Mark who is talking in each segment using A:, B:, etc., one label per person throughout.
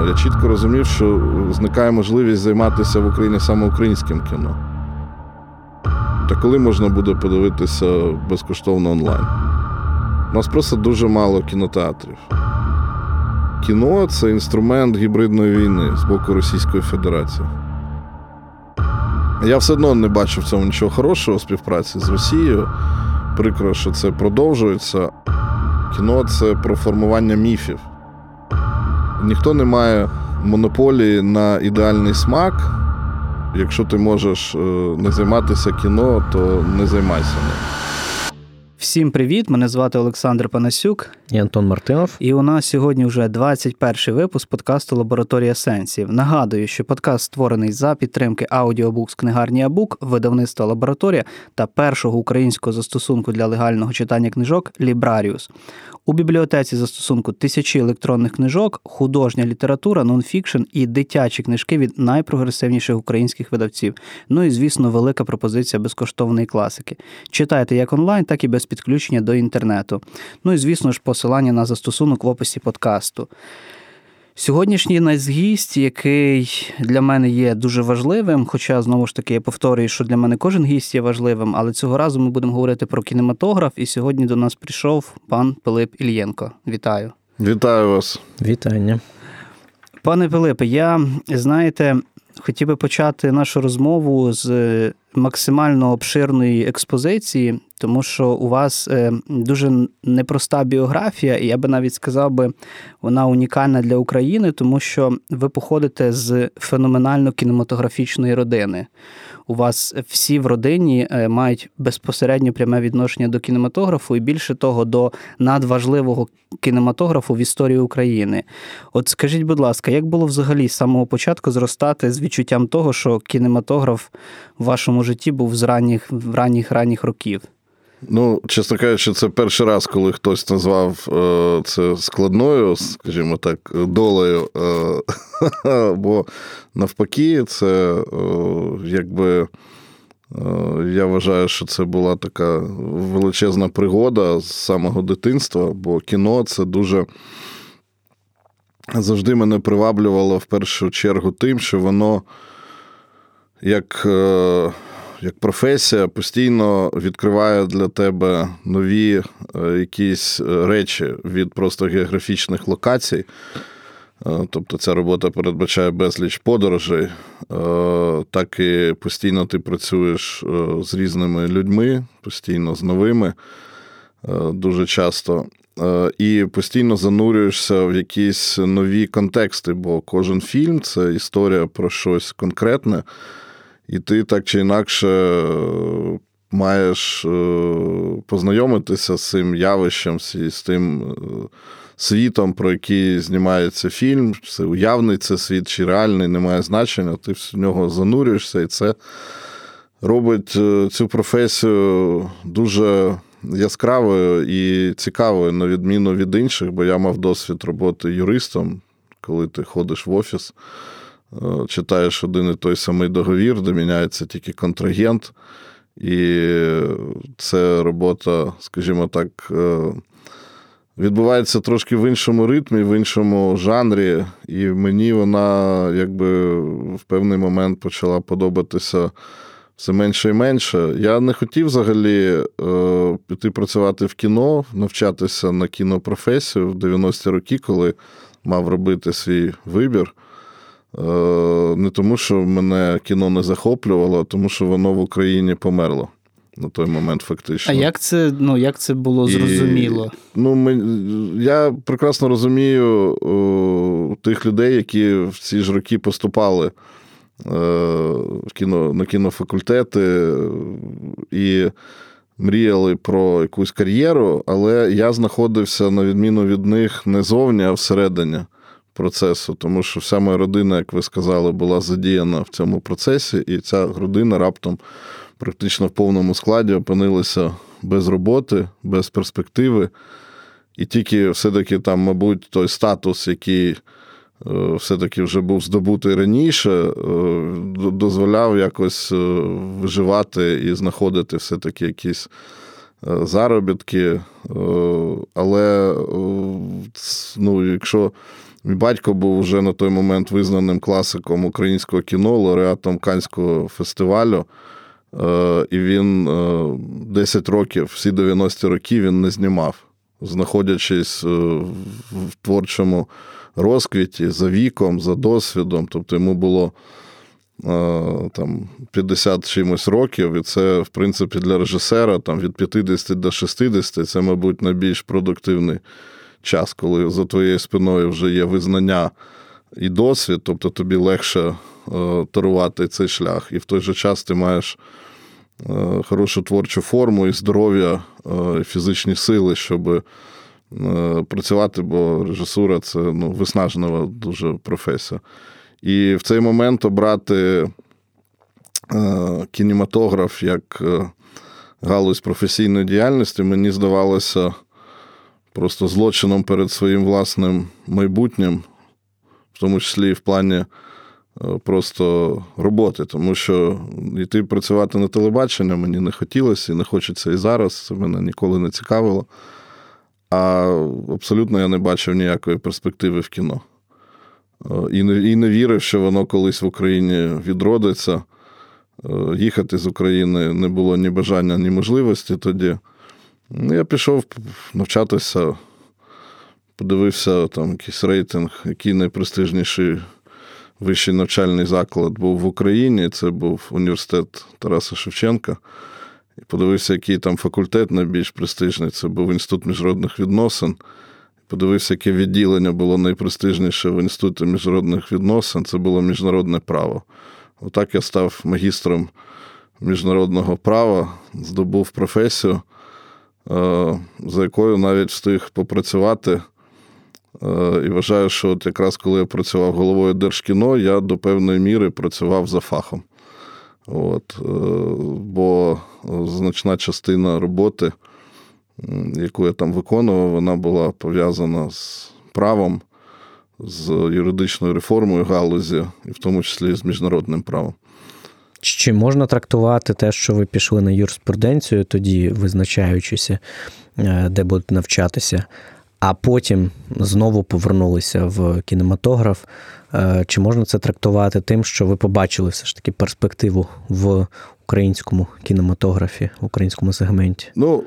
A: Я чітко розумів, що зникає можливість займатися в Україні саме українським кіно. Та коли можна буде подивитися безкоштовно онлайн? У нас просто дуже мало кінотеатрів. Кіно це інструмент гібридної війни з боку Російської Федерації. Я все одно не бачу в цьому нічого хорошого співпраці з Росією. Прикро, що це продовжується. Кіно це про формування міфів. Ніхто не має монополії на ідеальний смак. Якщо ти можеш е, не займатися кіно, то не займайся ним.
B: Всім привіт! Мене звати Олександр Панасюк.
C: І Антон Мартинов.
B: І у нас сьогодні вже 21-й випуск подкасту Лабораторія сенсів. Нагадую, що подкаст створений за підтримки аудіобукс книгарні Абук, видавництва Лабораторія та першого українського застосунку для легального читання книжок Лібраріус. У бібліотеці застосунку тисячі електронних книжок, художня література, нонфікшн і дитячі книжки від найпрогресивніших українських видавців. Ну і звісно, велика пропозиція безкоштовної класики. Читайте як онлайн, так і без підключення до інтернету. Ну і звісно ж, посилання на застосунок в описі подкасту. Сьогоднішній гість, який для мене є дуже важливим, хоча знову ж таки я повторюю, що для мене кожен гість є важливим, але цього разу ми будемо говорити про кінематограф. І сьогодні до нас прийшов пан Пилип Ільєнко. Вітаю!
A: Вітаю вас!
C: Вітання.
B: Пане Пилипе, я знаєте, хотів би почати нашу розмову з максимально обширної експозиції, тому що у вас е, дуже непроста біографія, і я би навіть сказав би, вона унікальна для України, тому що ви походите з феноменально кінематографічної родини у вас всі в родині е, мають безпосередньо пряме відношення до кінематографу і більше того, до надважливого кінематографу в історії України. От скажіть, будь ласка, як було взагалі з самого початку зростати з відчуттям того, що кінематограф в вашому житті був з ранніх ранніх ранніх років?
A: Ну, чесно кажучи, це перший раз, коли хтось назвав е, це складною, скажімо так, долею. Е, бо навпаки, це е, якби. Я вважаю, що це була така величезна пригода з самого дитинства, бо кіно це дуже завжди мене приваблювало в першу чергу тим, що воно як як професія постійно відкриває для тебе нові е, якісь е, речі від просто географічних локацій. Е, тобто ця робота передбачає безліч подорожей, так і постійно ти працюєш з різними людьми, постійно з новими, дуже часто. І постійно занурюєшся в якісь нові контексти, бо кожен фільм це історія про щось конкретне. І ти так чи інакше е, маєш е, познайомитися з цим явищем, з тим е, світом, про який знімається фільм. Це уявний це світ чи реальний, не має значення. Ти в нього занурюєшся, і це робить цю професію дуже яскравою і цікавою, на відміну від інших, бо я мав досвід роботи юристом, коли ти ходиш в офіс. Е, читаєш один і той самий договір, де міняється тільки контрагент, і це робота, скажімо так, е, відбувається трошки в іншому ритмі, в іншому жанрі, і мені вона якби в певний момент почала подобатися. Все менше і менше. Я не хотів взагалі е, піти працювати в кіно, навчатися на кінопрофесію в 90-ті роки, коли мав робити свій вибір. Е, не тому, що мене кіно не захоплювало, а тому, що воно в Україні померло на той момент, фактично.
B: А як це ну, як це було зрозуміло? І,
A: ну, ми, Я прекрасно розумію о, тих людей, які в ці ж роки поступали е, в кіно, на кінофакультети і мріяли про якусь кар'єру, але я знаходився, на відміну від них, не зовні, а всередині процесу, тому що вся моя родина, як ви сказали, була задіяна в цьому процесі, і ця родина раптом практично в повному складі опинилася без роботи, без перспективи. І тільки все-таки там, мабуть, той статус, який е, все-таки вже був здобутий раніше, е, дозволяв якось е, виживати і знаходити все-таки якісь заробітки. Але ну, якщо Мій батько був вже на той момент визнаним класиком українського кіно, лауреатом Канського фестивалю. Е, і він 10 років, всі 90-ті роки він не знімав, знаходячись в творчому розквіті за віком, за досвідом. Тобто йому було там 50 чимось років, і це, в принципі, для режисера там, від 50 до 60 це, мабуть, найбільш продуктивний час, коли за твоєю спиною вже є визнання і досвід, тобто тобі легше тарувати цей шлях. І в той же час ти маєш хорошу творчу форму і здоров'я, і фізичні сили, щоб працювати, бо режисура це ну, виснажлива дуже професія. І в цей момент обрати е, кінематограф як е, галузь професійної діяльності мені здавалося просто злочином перед своїм власним майбутнім, в тому числі і в плані е, просто роботи, тому що йти працювати на телебачення мені не хотілося і не хочеться і зараз. Це мене ніколи не цікавило. А абсолютно я не бачив ніякої перспективи в кіно. І не і не вірив, що воно колись в Україні відродиться. Їхати з України не було ні бажання, ні можливості тоді. Ну, я пішов навчатися, подивився там якийсь рейтинг, який найпрестижніший вищий навчальний заклад був в Україні. Це був університет Тараса Шевченка. І подивився, який там факультет найбільш престижний. Це був інститут міжнародних відносин. Подивився, яке відділення було найпрестижніше в Інституті міжнародних відносин. Це було міжнародне право. Отак я став магістром міжнародного права, здобув професію, за якою навіть встиг попрацювати. Е, і вважаю, що от якраз коли я працював головою Держкіно, я до певної міри працював за фахом. От, е, Бо значна частина роботи яку я там виконував, вона була пов'язана з правом, з юридичною реформою галузі, і в тому числі з міжнародним правом.
C: Чи можна трактувати те, що ви пішли на юриспруденцію, тоді визначаючися, е, де будете навчатися, а потім знову повернулися в кінематограф? Е, чи можна це трактувати тим, що ви побачили все ж таки перспективу в українському кінематографі, в українському сегменті?
A: Ну,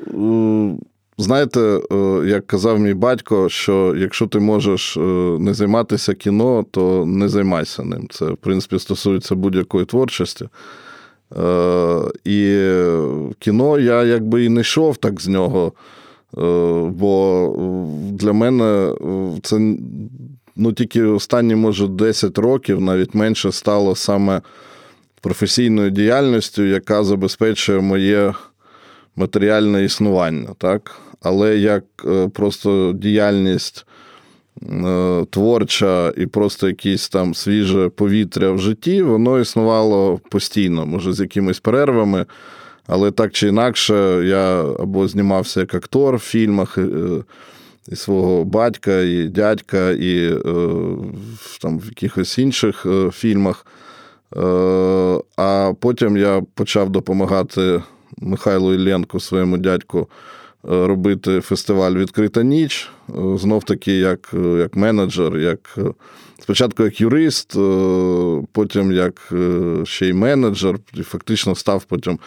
A: знаєте, е, як казав мій батько, що якщо ти можеш е, не займатися кіно, то не займайся ним. Це, в принципі, стосується будь-якої творчості. І кіно я якби і не йшов так з нього. Бо для мене це ну, тільки останні, може, 10 років, навіть менше стало саме професійною діяльністю, яка забезпечує моє матеріальне існування. так? Але як е, просто діяльність е, творча і просто якесь там свіже повітря в житті, воно існувало постійно, може, з якимись перервами. Але так чи інакше, я або знімався як актор в фільмах е, і свого батька, і дядька, і там в якихось інших фільмах. А потім я почав допомагати Михайлу Ілленку, своєму дядьку, робити фестиваль Відкрита ніч. Е, Знов таки, як як менеджер, як спочатку як юрист, потім як ще й менеджер, і фактично став потім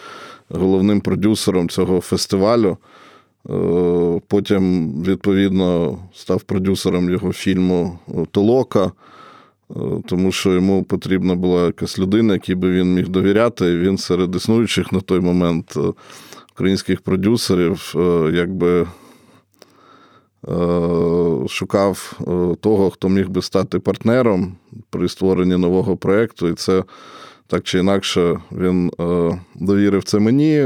A: головним продюсером цього фестивалю. Потім, відповідно, став продюсером його фільму Толока. Е, тому що йому потрібна була якась людина, якій би він міг довіряти. І він серед існуючих на той момент е, українських продюсерів е, якби шукав того, хто міг би стати партнером при створенні нового проєкту. І це так чи інакше він довірив це мені,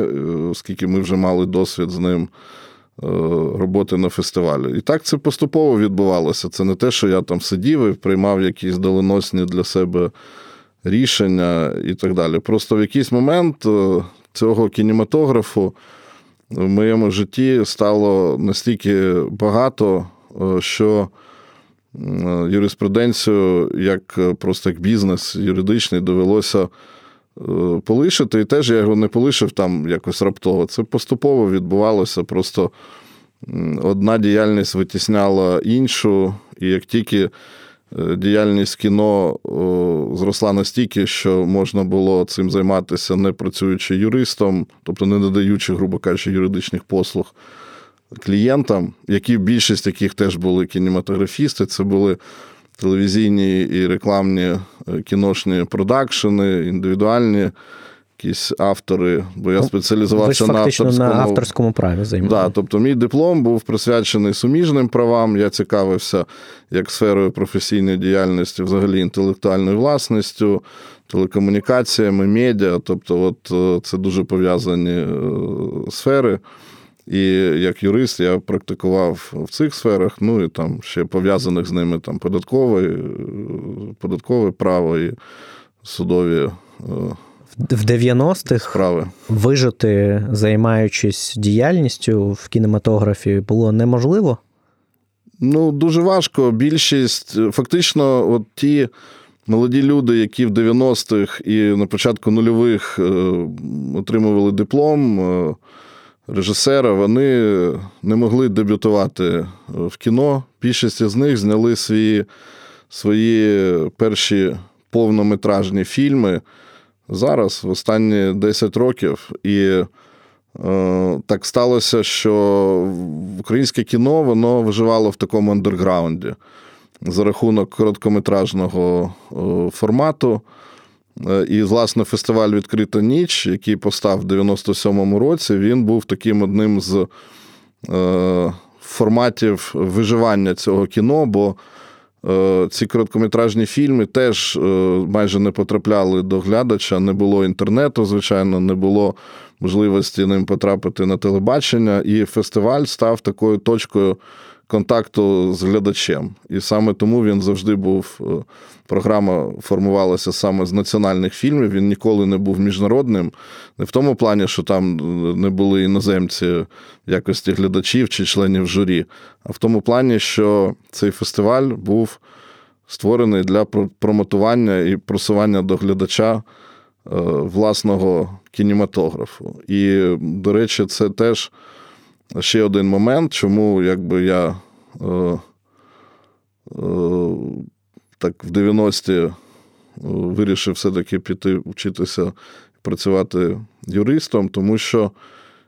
A: оскільки ми вже мали досвід з ним. Е, роботи на фестивалі. І так це поступово відбувалося. Це не те, що я там сидів і приймав якісь доленосні для себе рішення і так далі. Просто в якийсь момент е, цього кінематографу в моєму житті стало настільки багато, е, що юриспруденцію, як просто як бізнес юридичний, довелося. Е, полишити, і теж я його не полишив там якось раптово. Це поступово відбувалося. Просто одна діяльність витісняла іншу, і як тільки діяльність кіно зросла настільки, що можна було цим займатися не працюючи юристом, тобто не надаючи, грубо кажучи, юридичних послуг клієнтам, які більшість яких теж були кінематографісти, це були телевізійні і рекламні е, кіношні продакшени, індивідуальні якісь автори, бо я ну, спеціалізувався
C: Ви
A: на
C: авторському на авторському праві займався.
A: Да, тобто мій диплом був присвячений суміжним правам. Я цікавився як сферою професійної діяльності, взагалі інтелектуальною власністю, телекомунікаціями, медіа. Тобто, от е, це дуже пов'язані е, сфери. І як юрист я практикував в цих сферах, ну і там ще пов'язаних з ними там податкове, податкове право і судові. Е,
C: в 90-х
A: справи.
C: вижити, займаючись діяльністю в кінематографі, було неможливо?
A: Ну, дуже важко. Більшість, фактично, от ті молоді люди, які в 90-х і на початку нульових е, отримували диплом. Е, режисера, вони не могли дебютувати в кіно. Більшість з них зняли свої свої перші повнометражні фільми зараз, в останні 10 років. І е, так сталося, що українське кіно воно виживало в такому андерграунді за рахунок короткометражного е, формату. Е, і, власне, фестиваль Відкрита ніч, який постав в 97-му році, він був таким одним з е, форматів виживання цього кіно, бо ці короткометражні фільми теж е, майже не потрапляли до глядача, не було інтернету, звичайно, не було можливості ним потрапити на телебачення. І фестиваль став такою точкою контакту з глядачем. І саме тому він завжди був. Е, програма формувалася саме з національних фільмів. Він ніколи не був міжнародним. Не в тому плані, що там не були іноземці в якості глядачів чи членів журі, а в тому плані, що цей фестиваль був створений для промотування і просування до глядача е, власного кінематографу. І, до речі, це теж ще один момент, чому якби я е, е, так в 90-ті е, вирішив все-таки піти вчитися працювати юристом, тому що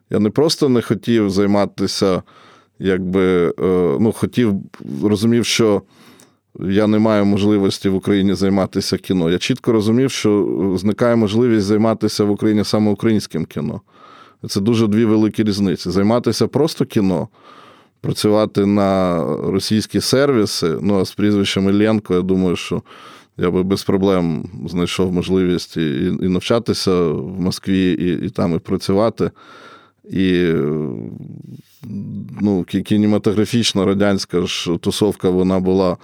A: я не просто не хотів займатися, якби е, ну, хотів, розумів, що. Я не маю можливості в Україні займатися кіно. Я чітко розумів, що зникає можливість займатися в Україні саме українським кіно. Це дуже дві великі різниці. Займатися просто кіно, працювати на російські сервіси. Ну, а з прізвищем Ілленко, я думаю, що я би без проблем знайшов можливість і і навчатися в Москві, і і там і працювати. І ну, кінематографічна радянська ж тусовка вона була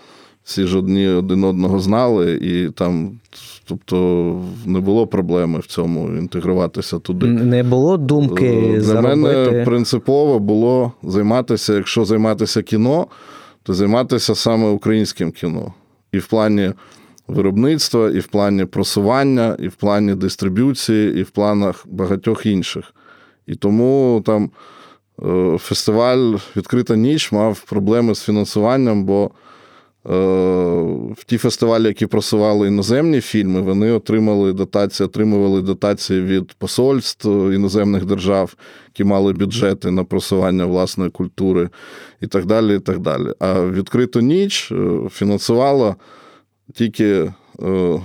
A: всі ж одні один одного знали, і там, тобто, не було проблеми в цьому інтегруватися туди.
C: Не було думки. Е,
A: для
C: заробити...
A: мене принципово було займатися, якщо займатися кіно, то займатися саме українським кіно. І в плані виробництва, і в плані просування, і в плані дистриб'юції, і в планах багатьох інших. І тому там е, фестиваль Відкрита ніч мав проблеми з фінансуванням, бо в ті фестивалі, які просували іноземні фільми, вони отримали дотації, отримували дотації від посольств іноземних держав, які мали бюджети на просування власної культури і так далі. і так далі. А відкриту ніч е, фінансувала тільки е,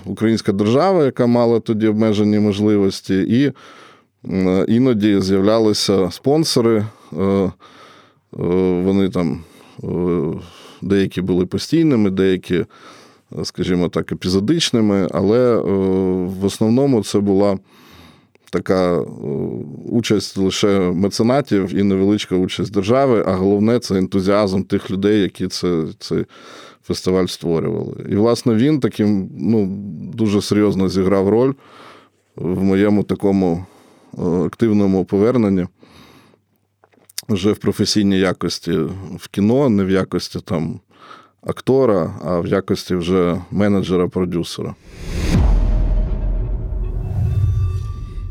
A: українська держава, яка мала тоді обмежені можливості, і іноді з'являлися спонсори. Вони там деякі були постійними, деякі, скажімо так, епізодичними, але е, в основному це була така е, участь лише меценатів і невеличка участь держави, а головне це ентузіазм тих людей, які це, цей фестиваль створювали. І, власне, він таким ну, дуже серйозно зіграв роль в моєму такому е, активному поверненні вже в професійній якості в кіно, не в якості там актора, а в якості вже менеджера-продюсера.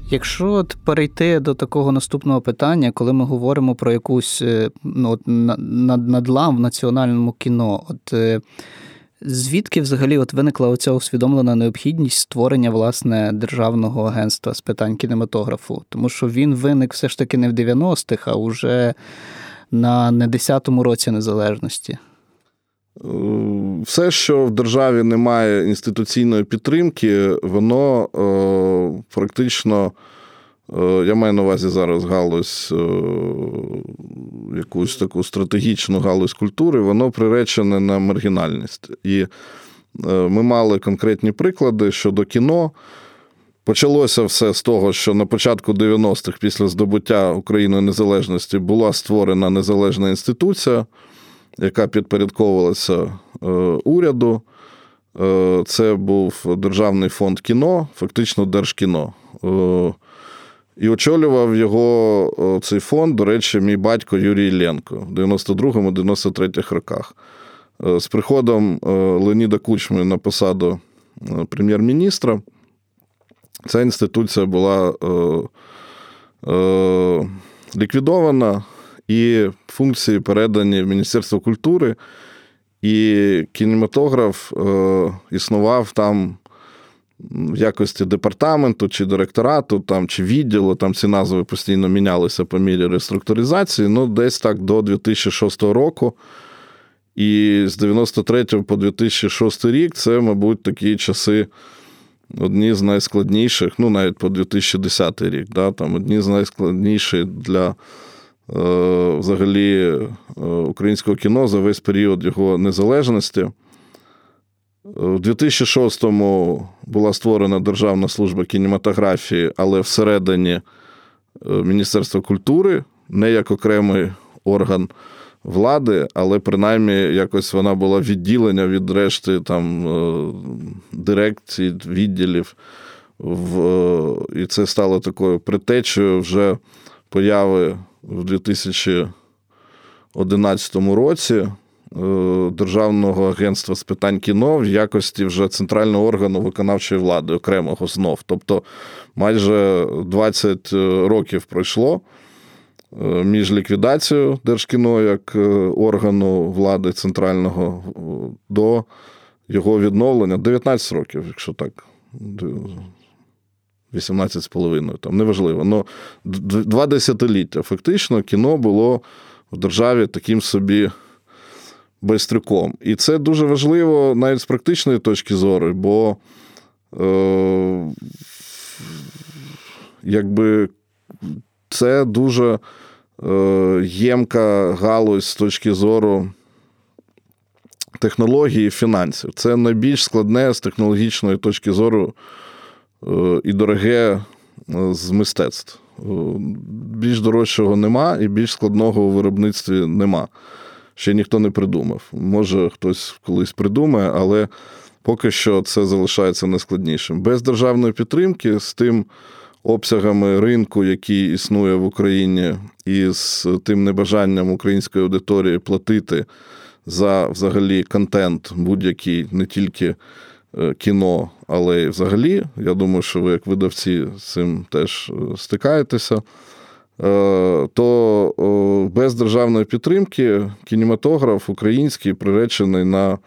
B: Якщо от перейти до такого наступного питання, коли ми говоримо про якусь е, ну, надлам в національному кіно, от е, Звідки взагалі от виникла оця усвідомлена необхідність створення власне державного агентства з питань кінематографу? Тому що він виник все ж таки не в 90-х, а вже на не 10-му році незалежності.
A: Е, все, що в державі немає інституційної підтримки, воно е, практично, я маю на увазі зараз галузь, е, якусь таку стратегічну галузь культури, воно приречене на маргінальність. І е, ми мали конкретні приклади щодо кіно. Почалося все з того, що на початку 90-х, після здобуття Україною незалежності, була створена незалежна інституція яка підпорядковувалася е, уряду. Е, це був Державний фонд кіно, фактично Держкіно. Е, і очолював його цей фонд, до речі, мій батько Юрій Ілленко в 92-93 роках. З приходом Леоніда Кучми на посаду прем'єр-міністра ця інституція була ліквідована і функції передані в Міністерство культури, і кінематограф е, існував там в якості департаменту чи директорату, там, чи відділу, там ці назви постійно мінялися по мірі реструктуризації, ну, десь так до 2006 року. І з 93 по 2006 рік це, мабуть, такі часи. Одні з найскладніших, ну навіть по 2010 рік, да, там одні з найскладніших для Е, взагалі е, українського кіно за весь період його незалежності. Е, У 2006-му була створена Державна служба кінематографії, але всередині Міністерства культури, не як окремий орган влади, але принаймні якось вона була відділення від решти там дирекцій, відділів. І це стало такою притечею вже появи в 2011 році е, Державного агентства з питань кіно в якості вже центрального органу виконавчої влади, окремого знов. Тобто майже 20 років пройшло е, між ліквідацією Держкіно як е, органу влади центрального до його відновлення 19 років, якщо так 18,5, там неважливо. Но два десятиліття фактично кіно було в державі таким собі байстрюком. І це дуже важливо навіть з практичної точки зору, бо е, якби це дуже е, ємка галузь з точки зору. Технології і фінансів. Це найбільш складне з технологічної точки зору Е, і дороге е, з мистецтв. Е, більш дорожчого нема, і більш складного у виробництві нема. Ще ніхто не придумав. Може, хтось колись придумає, але поки що це залишається найскладнішим. Без державної підтримки, з тим обсягами ринку, який існує в Україні, і з тим небажанням української аудиторії платити за взагалі контент будь-який, не тільки Е, кіно, але й взагалі. Я думаю, що ви, як видавці, з цим теж е, стикаєтеся. Е, то без державної підтримки кінематограф український приречений на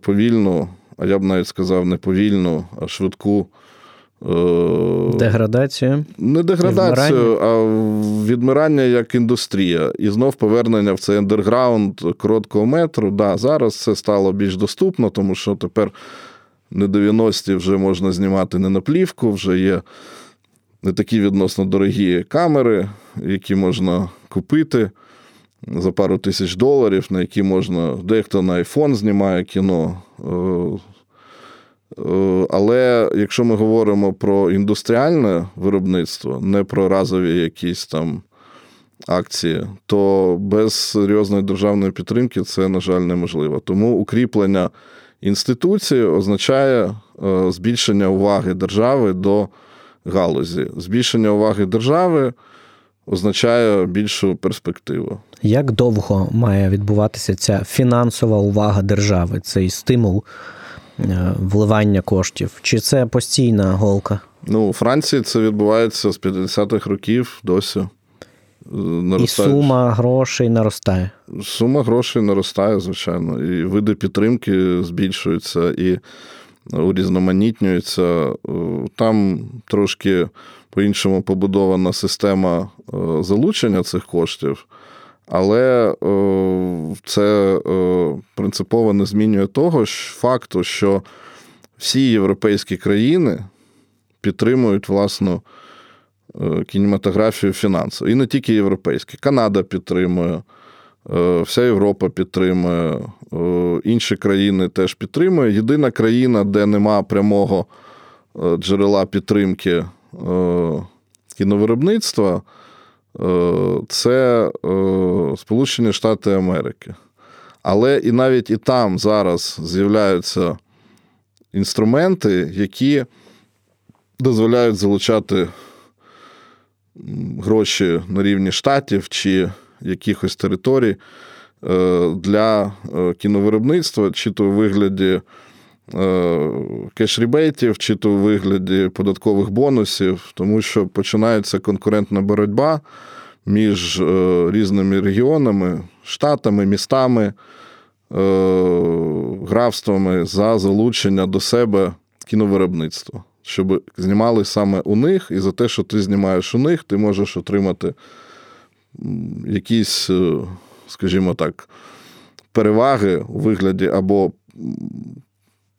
A: повільну, а я б навіть сказав, не повільну, а швидку
C: Е, деградацію?
A: Не деградацію, а відмирання як індустрія. І знов повернення в цей андерграунд короткого метру. Да, Зараз це стало більш доступно, тому що тепер не 90-ті вже можна знімати не на плівку, вже є не такі відносно дорогі камери, які можна купити за пару тисяч доларів, на які можна. Дехто на iPhone знімає кіно. Е, Е, але якщо ми говоримо про індустріальне виробництво, не про разові якісь там акції, то без серйозної державної підтримки це, на жаль, неможливо. Тому укріплення інституції означає е, збільшення уваги держави до галузі. Збільшення уваги держави означає більшу перспективу.
C: Як довго має відбуватися ця фінансова увага держави, цей стимул? Е, вливання коштів? Чи це постійна голка?
A: Ну, у Франції це відбувається з 50-х років досі.
C: наростає. І сума грошей наростає.
A: Сума грошей наростає, звичайно. І види підтримки збільшуються і урізноманітнюються. Там трошки по-іншому побудована система залучення цих коштів. Але це принципово не змінює того факту, що всі європейські країни підтримують власну е, кінематографію фінансово. І не тільки європейські. Канада підтримує, е, вся Європа підтримує, е, інші країни теж підтримують. Єдина країна, де нема прямого джерела підтримки кіновиробництва, це Сполучені Штати Америки. Але і навіть і там зараз з'являються інструменти, які дозволяють залучати гроші на рівні штатів чи якихось територій е, для е, кіновиробництва, чи то у вигляді е, кеш-рібейтів, чи то у вигляді податкових бонусів, тому що починається конкурентна боротьба між різними регіонами, штатами, містами. Графствами за залучення до себе кіновиробництва щоб знімали саме у них, і за те, що ти знімаєш у них, ти можеш отримати якісь, е, скажімо так, переваги у вигляді або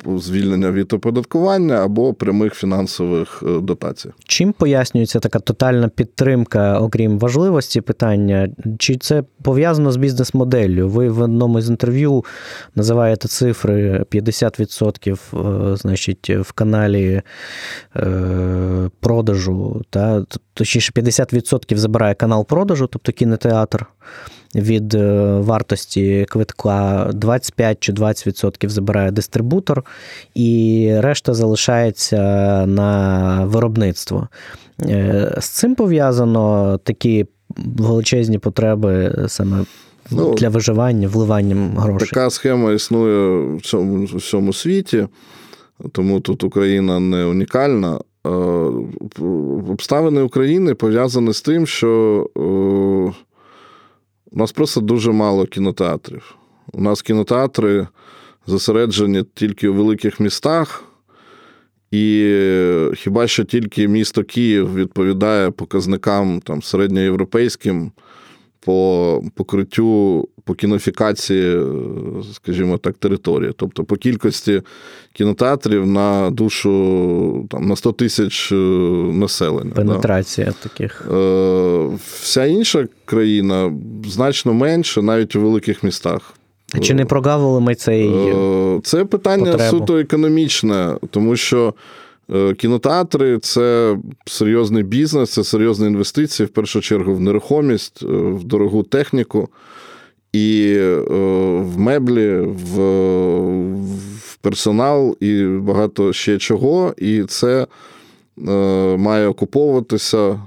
A: звільнення від оподаткування або прямих фінансових е, дотацій.
C: Чим пояснюється така тотальна підтримка, окрім важливості питання? Чи це пов'язано з бізнес-моделлю? Ви в одному з інтерв'ю називаєте цифри 50%, е, значить, в каналі е, продажу, та точніше 50% забирає канал продажу, тобто кінотеатр від е, вартості квитка 25 чи 20% забирає дистрибутор, і решта залишається на виробництво. Е, з цим пов'язано такі величезні потреби саме. Ну, Для виживання, вливанням грошей.
A: Така схема існує в цьому в всьому світі, тому тут Україна не унікальна. Обставини України пов'язані з тим, що у нас просто дуже мало кінотеатрів. У нас кінотеатри зосереджені тільки у великих містах, і хіба що тільки місто Київ відповідає показникам там, середньоєвропейським по покриттю, по кінофікації, скажімо так, території. Тобто по кількості кінотеатрів на душу там, на 100 тисяч е, населення.
C: Пенетрація да. таких.
A: Е, Вся інша країна значно менше, навіть у великих містах.
C: А чи не прогавили ми цей?
A: Е, це питання потребу? суто економічне, тому що. Е, кінотеатри це серйозний бізнес, це серйозні інвестиції, в першу чергу, в нерухомість, е, в дорогу техніку і е, в меблі, в, в персонал і багато ще чого. І це має окуповуватися.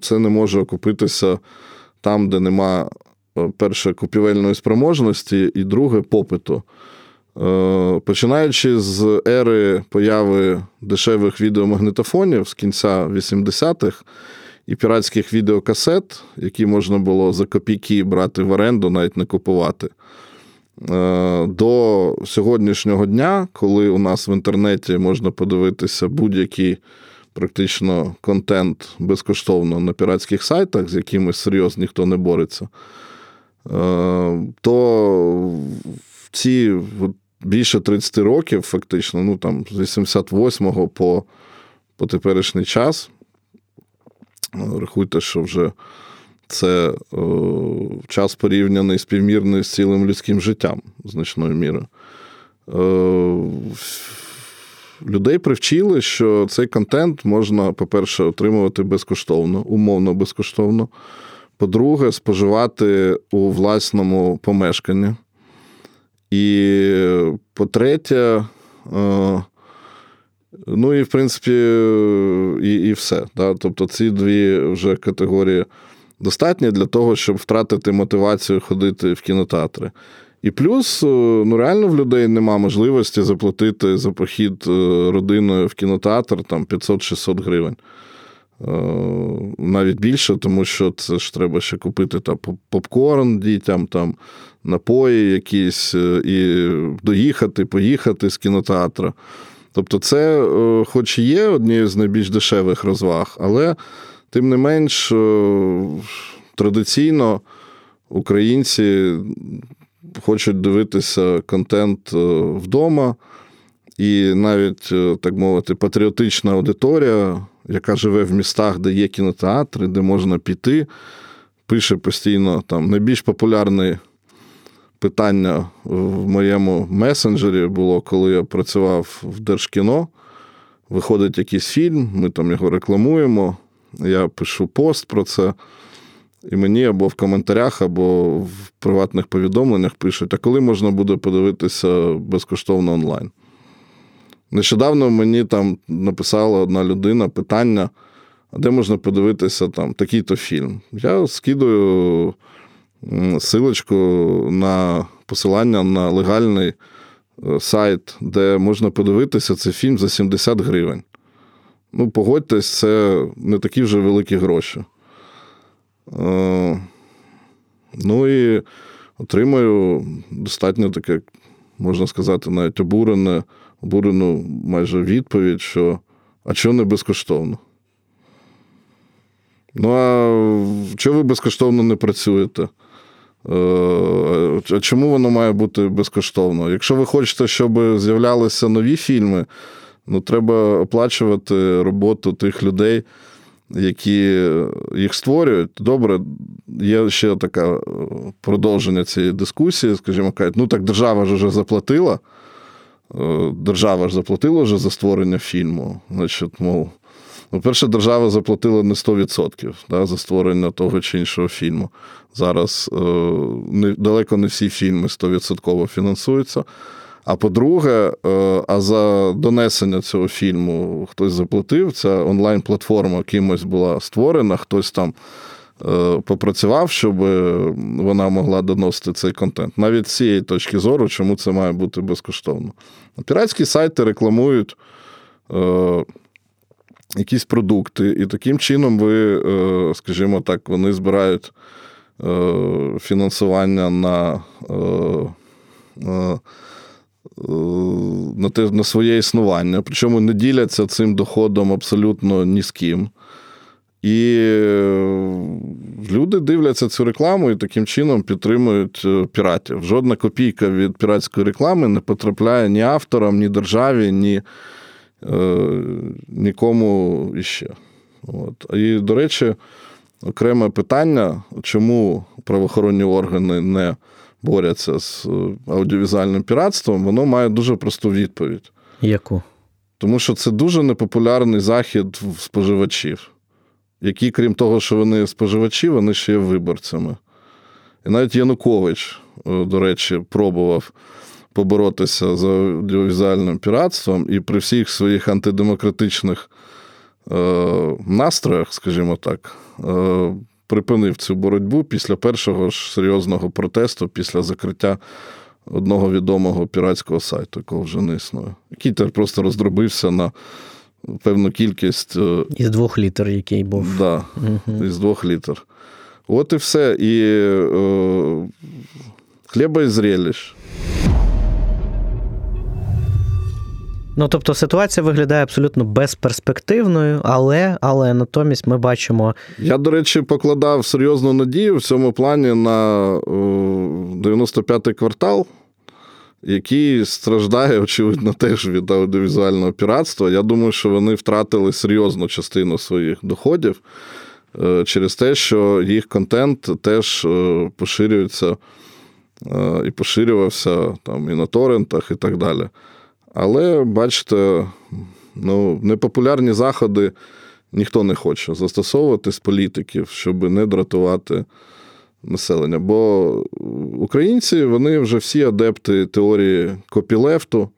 A: Це не може окупитися там, де нема перше купівельної спроможності, і друге попиту. Е, починаючи з ери появи дешевих відеомагнітофонів з кінця 80-х і піратських відеокасет, які можна було за копійки брати в оренду, навіть не купувати. Е, до сьогоднішнього дня, коли у нас в інтернеті можна подивитися будь-який практично контент безкоштовно на піратських сайтах, з якими серйозно ніхто не бореться, е, то ці більше 30 років, фактично, ну там з 88-го по по теперішній час. Ну, рахуйте, що вже це о, час порівняний співмірний з цілим людським життям значною мірою. Людей привчили, що цей контент можна, по-перше, отримувати безкоштовно, умовно безкоштовно. По-друге, споживати у власному помешканні. І по-третє, е, ну і в принципі, і і все. Да? Тобто ці дві вже категорії достатні для того, щоб втратити мотивацію ходити в кінотеатри. І плюс, е, ну реально в людей нема можливості заплатити за похід е, родиною в кінотеатр там 500-600 гривень. навіть більше, тому що це ж треба ще купити там попкорн дітям, там напої якісь, і доїхати, поїхати з кінотеатру. Тобто, це, хоч і є однією з найбільш дешевих розваг, але тим не менш традиційно українці хочуть дивитися контент вдома. І навіть, так мовити, патріотична аудиторія, яка живе в містах, де є кінотеатри, де можна піти, пише постійно там найбільш популярне питання в моєму месенджері було, коли я працював в Держкіно. Виходить якийсь фільм, ми там його рекламуємо. Я пишу пост про це. І мені або в коментарях, або в приватних повідомленнях пишуть: а коли можна буде подивитися безкоштовно онлайн? Нещодавно мені там написала одна людина питання, а де можна подивитися там такий-то фільм. Я скидую силочку на посилання на легальний е, сайт, де можна подивитися цей фільм за 70 гривень. Ну, погодьтесь, це не такі вже великі гроші. Е, ну і отримаю достатньо таке, можна сказати, навіть обурене, обурену майже відповідь, що а чого не безкоштовно? Ну, а чого ви безкоштовно не працюєте? Е, а чому воно має бути безкоштовно? Якщо ви хочете, щоб з'являлися нові фільми, ну треба оплачувати роботу тих людей, які їх створюють. Добре, є ще таке продовження цієї дискусії, скажімо, кажуть, ну так держава ж вже заплатила. Е, держава ж заплатила вже за створення фільму. Значить, мов, ну, перше, держава заплатила не 100% да, за створення того чи іншого фільму. Зараз е, не, далеко не всі фільми 100% фінансуються. А по-друге, е, а за донесення цього фільму хтось заплатив. Ця онлайн-платформа кимось була створена, хтось там е, попрацював, щоб вона могла доносити цей контент. Навіть з цієї точки зору, чому це має бути безкоштовно. Піратські сайти рекламують. Е, якісь продукти, і таким чином ви, скажімо так, вони збирають фінансування на на те, на своє існування, причому не діляться цим доходом абсолютно ні з ким. І люди дивляться цю рекламу і таким чином підтримують е, піратів. Жодна копійка від піратської реклами не потрапляє ні авторам, ні державі, ні е, нікому іще. От. І, до речі, окреме питання, чому правоохоронні органи не борються з е, аудіовізуальним піратством, воно має дуже просту відповідь.
C: Яку?
A: Тому що це дуже непопулярний захід в споживачів, які, крім того, що вони споживачі, вони ще є виборцями. І навіть Янукович, е, до речі, пробував поборотися з аудіовізуальним піратством, і при всіх своїх антидемократичних е, настроях, скажімо так, припинив цю боротьбу після першого ж серйозного протесту, після закриття одного відомого піратського сайту, якого вже не існує, який тепер просто роздробився на певну кількість. Е,
C: із двох літер, який був.
A: Да, угу. Із двох літер. От і все. І е, хліба і зрелищ.
C: Ну, тобто ситуація виглядає абсолютно безперспективною, але але натомість ми бачимо.
A: Я, до речі, покладав серйозну надію в цьому плані на 95-й квартал, який страждає, очевидно, теж від аудіовізуального піратства. Я думаю, що вони втратили серйозну частину своїх доходів е, через те, що їх контент теж е, поширюється е, і поширювався там і на торрентах, і так далі. Але бачите, ну, непопулярні заходи ніхто не хоче застосовувати з політиків, щоб не дратувати населення. Бо українці вони вже всі адепти теорії копілефту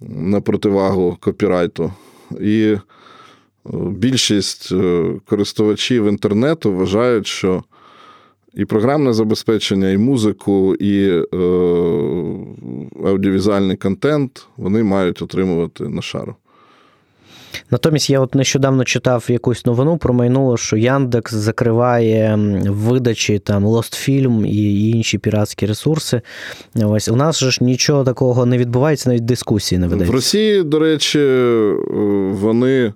A: на противагу копірайту. І е, більшість е, користувачів інтернету вважають, що і програмне забезпечення, і музику, і е, аудіовізуальний контент вони мають отримувати на шару.
C: Натомість я от нещодавно читав якусь новину про майнуло, що Яндекс закриває видачі там Лостфільм і інші піратські ресурси. Ось у нас же ж нічого такого не відбувається, навіть дискусії не ведеться.
A: В Росії, до речі, вони.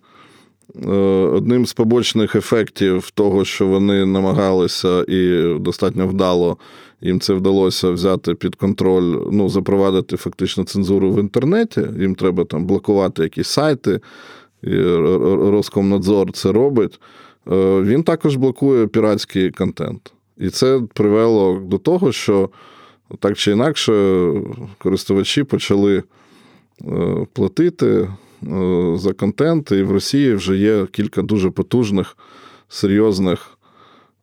A: Е, одним з побочних ефектів того, що вони намагалися і достатньо вдало їм це вдалося взяти під контроль, ну, запровадити фактично цензуру в інтернеті. Їм треба там блокувати якісь сайти, і Роскомнадзор це робить. Е, він також блокує піратський контент. І це привело до того, що так чи інакше користувачі почали е, платити. Е, за контент, і в Росії вже є кілька дуже потужних, серйозних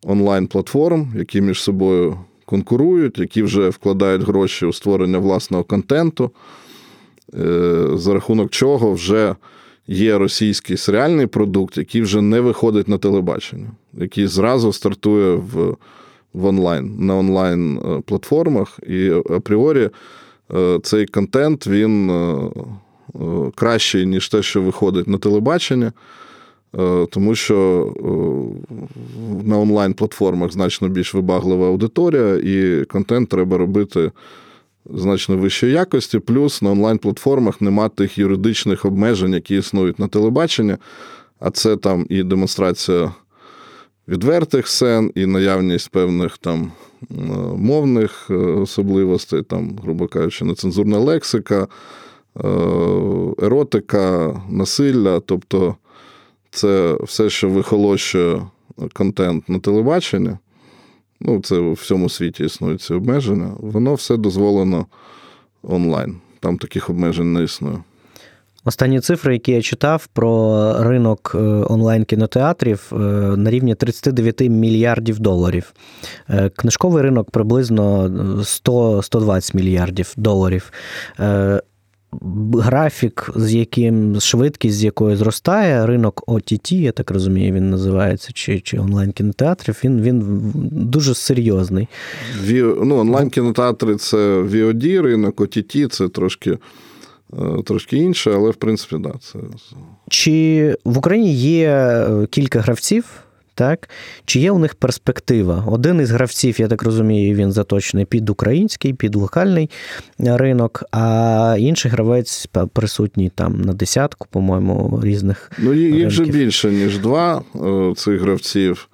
A: онлайн-платформ, які між собою конкурують, які вже вкладають гроші у створення власного контенту, е, за рахунок чого вже є російський серіальний продукт, який вже не виходить на телебачення, який зразу стартує в в онлайн, на онлайн-платформах. Е, і апріорі цей контент він кращий, ніж те, що виходить на телебачення, е, тому що е, на онлайн-платформах значно більш вибаглива аудиторія, і контент треба робити значно вищої якості. Плюс на онлайн-платформах нема тих юридичних обмежень, які існують на телебаченні, а це там і демонстрація відвертих сцен, і наявність певних там. Мовних особливостей, там, грубо кажучи, нецензурна лексика, Е, еротика, насилля, тобто це все, що вихолощує контент на телебаченні, ну, це у всьому світі існують ці обмеження, воно все дозволено онлайн. Там таких обмежень не існує.
C: Останні цифри, які я читав про ринок е, онлайн-кінотеатрів е, на рівні 39 мільярдів доларів. Книжковий ринок приблизно 100-120 мільярдів доларів графік, з яким швидкість, з якою зростає, ринок OTT, я так розумію, він називається, чи чи онлайн-кінотеатрів, він він дуже серйозний.
A: Ну, Онлайн-кінотеатри це VOD ринок, OTT це трошки. Е, трошки інше, але в принципі, да, це.
C: Чи в Україні є е, кілька гравців, так? Чи є у них перспектива? Один із гравців, я так розумію, він заточений під український, під локальний ринок, а інший гравець присутній там на десятку, по-моєму, різних.
A: Ну, їх вже більше, ніж два е, цих гравців.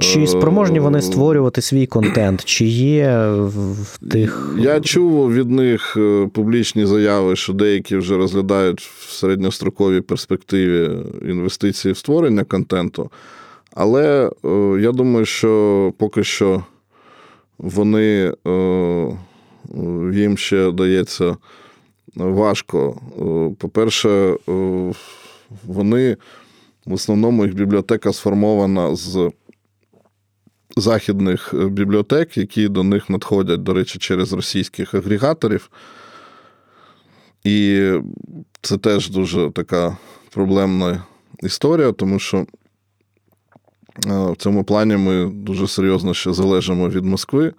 C: Чи е, спроможні вони створювати свій контент? Чи є в тих.
A: Я чув від них е, публічні заяви, що деякі вже розглядають в середньостроковій перспективі інвестиції в створення контенту. Але е, я думаю, що поки що вони е, їм ще дається важко. Е, по-перше, вони в основному їх бібліотека сформована з західних бібліотек, які до них надходять, до речі, через російських агрегаторів. І це теж дуже така проблемна історія, тому що Е, в цьому плані ми дуже серйозно ще залежимо від Москви.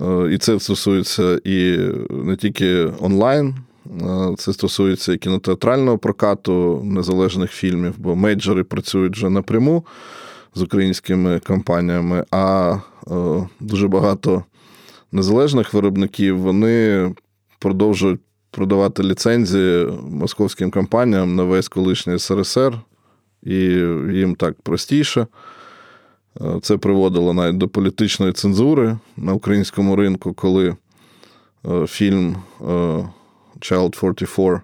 A: Е, і це стосується і не тільки онлайн, е, це стосується і кінотеатрального прокату незалежних фільмів, бо мейджори працюють вже напряму з українськими компаніями, а дуже багато незалежних виробників вони продовжують продавати ліцензії московським компаніям на весь колишній СРСР і їм так простіше. Е, це приводило навіть до політичної цензури на українському ринку, коли е, фільм е, Child 44,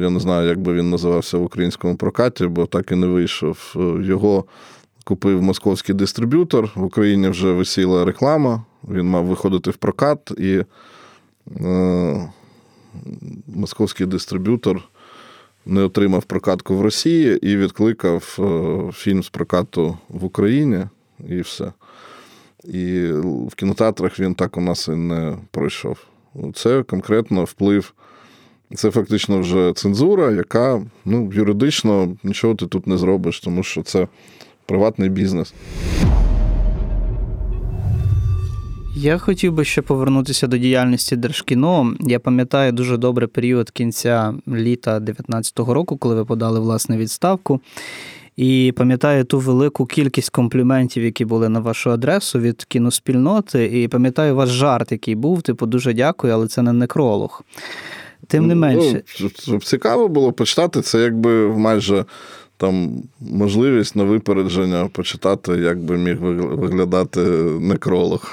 A: я не знаю, як би він називався в українському прокаті, бо так і не вийшов. Його купив московський дистриб'ютор. В Україні вже висіла реклама, він мав виходити в прокат, і московський дистриб'ютор не отримав прокатку в Росії і відкликав е, фільм з прокату в Україні, і все. І в кінотеатрах він так у нас і не пройшов. Це конкретно вплив. Це фактично вже цензура, яка ну, юридично нічого ти тут не зробиш, тому що це приватний бізнес.
B: Я хотів би ще повернутися до діяльності Держкіно. Я пам'ятаю дуже добре період кінця літа 2019 року, коли ви подали власне відставку. І пам'ятаю ту велику кількість компліментів, які були на вашу адресу від кіноспільноти. І пам'ятаю ваш жарт, який був. Типу, дуже дякую, але це не некролог. Тим не менше.
A: Ну, цікаво було почитати це, якби майже там можливість на випередження почитати, як би міг виглядати некролог.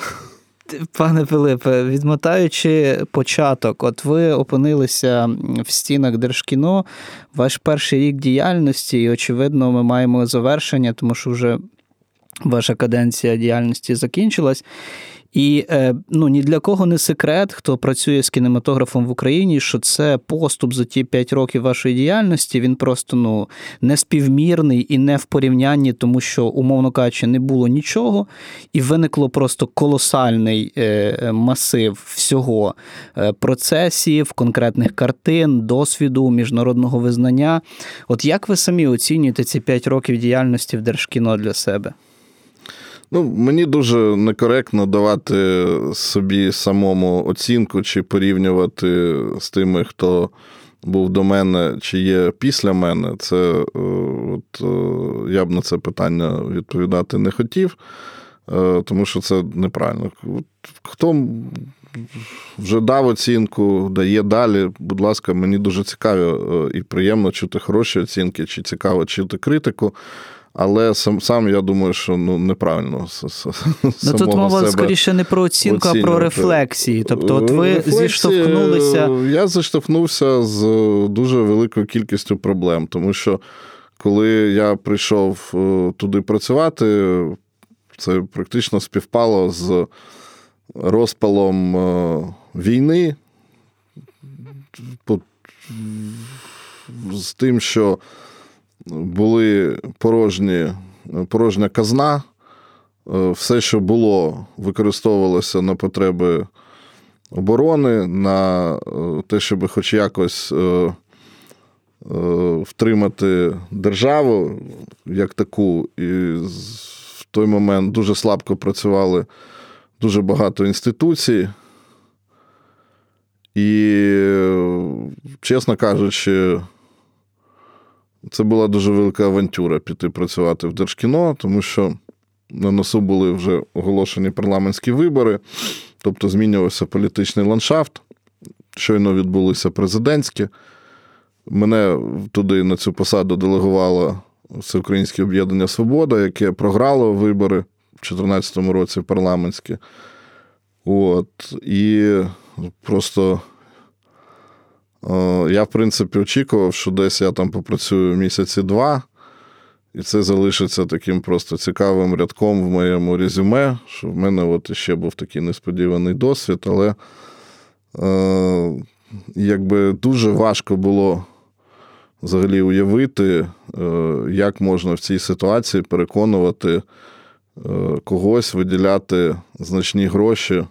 B: Пане Филипе, відмотаючи початок, от ви опинилися в стінах Держкіно, ваш перший рік діяльності, і, очевидно, ми маємо завершення, тому що вже ваша каденція діяльності закінчилась. І е, ну ні для кого не секрет, хто працює з кінематографом в Україні, що це поступ за ті 5 років вашої діяльності. Він просто ну неспівмірний і не в порівнянні, тому що, умовно кажучи, не було нічого, і виникло просто колосальний е, масив всього е, процесів, конкретних картин, досвіду, міжнародного визнання. От як ви самі оцінюєте ці 5 років діяльності в Держкіно для себе?
A: Ну, Мені дуже некоректно давати собі самому оцінку чи порівнювати з тими, хто був до мене чи є після мене. Це е, от е, я б на це питання відповідати не хотів, е, тому що це неправильно. Хто вже дав оцінку, дає далі, будь ласка, мені дуже цікаво і приємно чути хороші оцінки, чи цікаво чути критику. Але сам сам я думаю, що ну неправильно
B: Ну тут мова себе скоріше не про оцінку, а про рефлексії. Тобто, от ви Рефлексії, зіштовхнулися.
A: Я зіштовхнувся з дуже великою кількістю проблем, тому що коли я прийшов е, туди працювати, це практично співпало з розпалом е, війни. З тим, що були порожні, порожня казна. Е, все, що було, використовувалося на потреби оборони, на е, те, щоб хоч якось е, втримати державу як таку. І в той момент дуже слабко працювали дуже багато інституцій. І, чесно кажучи, це була дуже велика авантюра піти працювати в Держкіно, тому що на носу були вже оголошені парламентські вибори, тобто змінювався політичний ландшафт. Щойно відбулися президентські. Мене туди на цю посаду делегувало Всеукраїнське об'єднання Свобода, яке програло вибори в 2014 році парламентські. От. І просто я, в принципі, очікував, що десь я там попрацюю місяці два, і це залишиться таким просто цікавим рядком в моєму резюме, що в мене от ще був такий несподіваний досвід, але е, якби дуже важко було взагалі уявити, е, як можна в цій ситуації переконувати е, когось виділяти значні гроші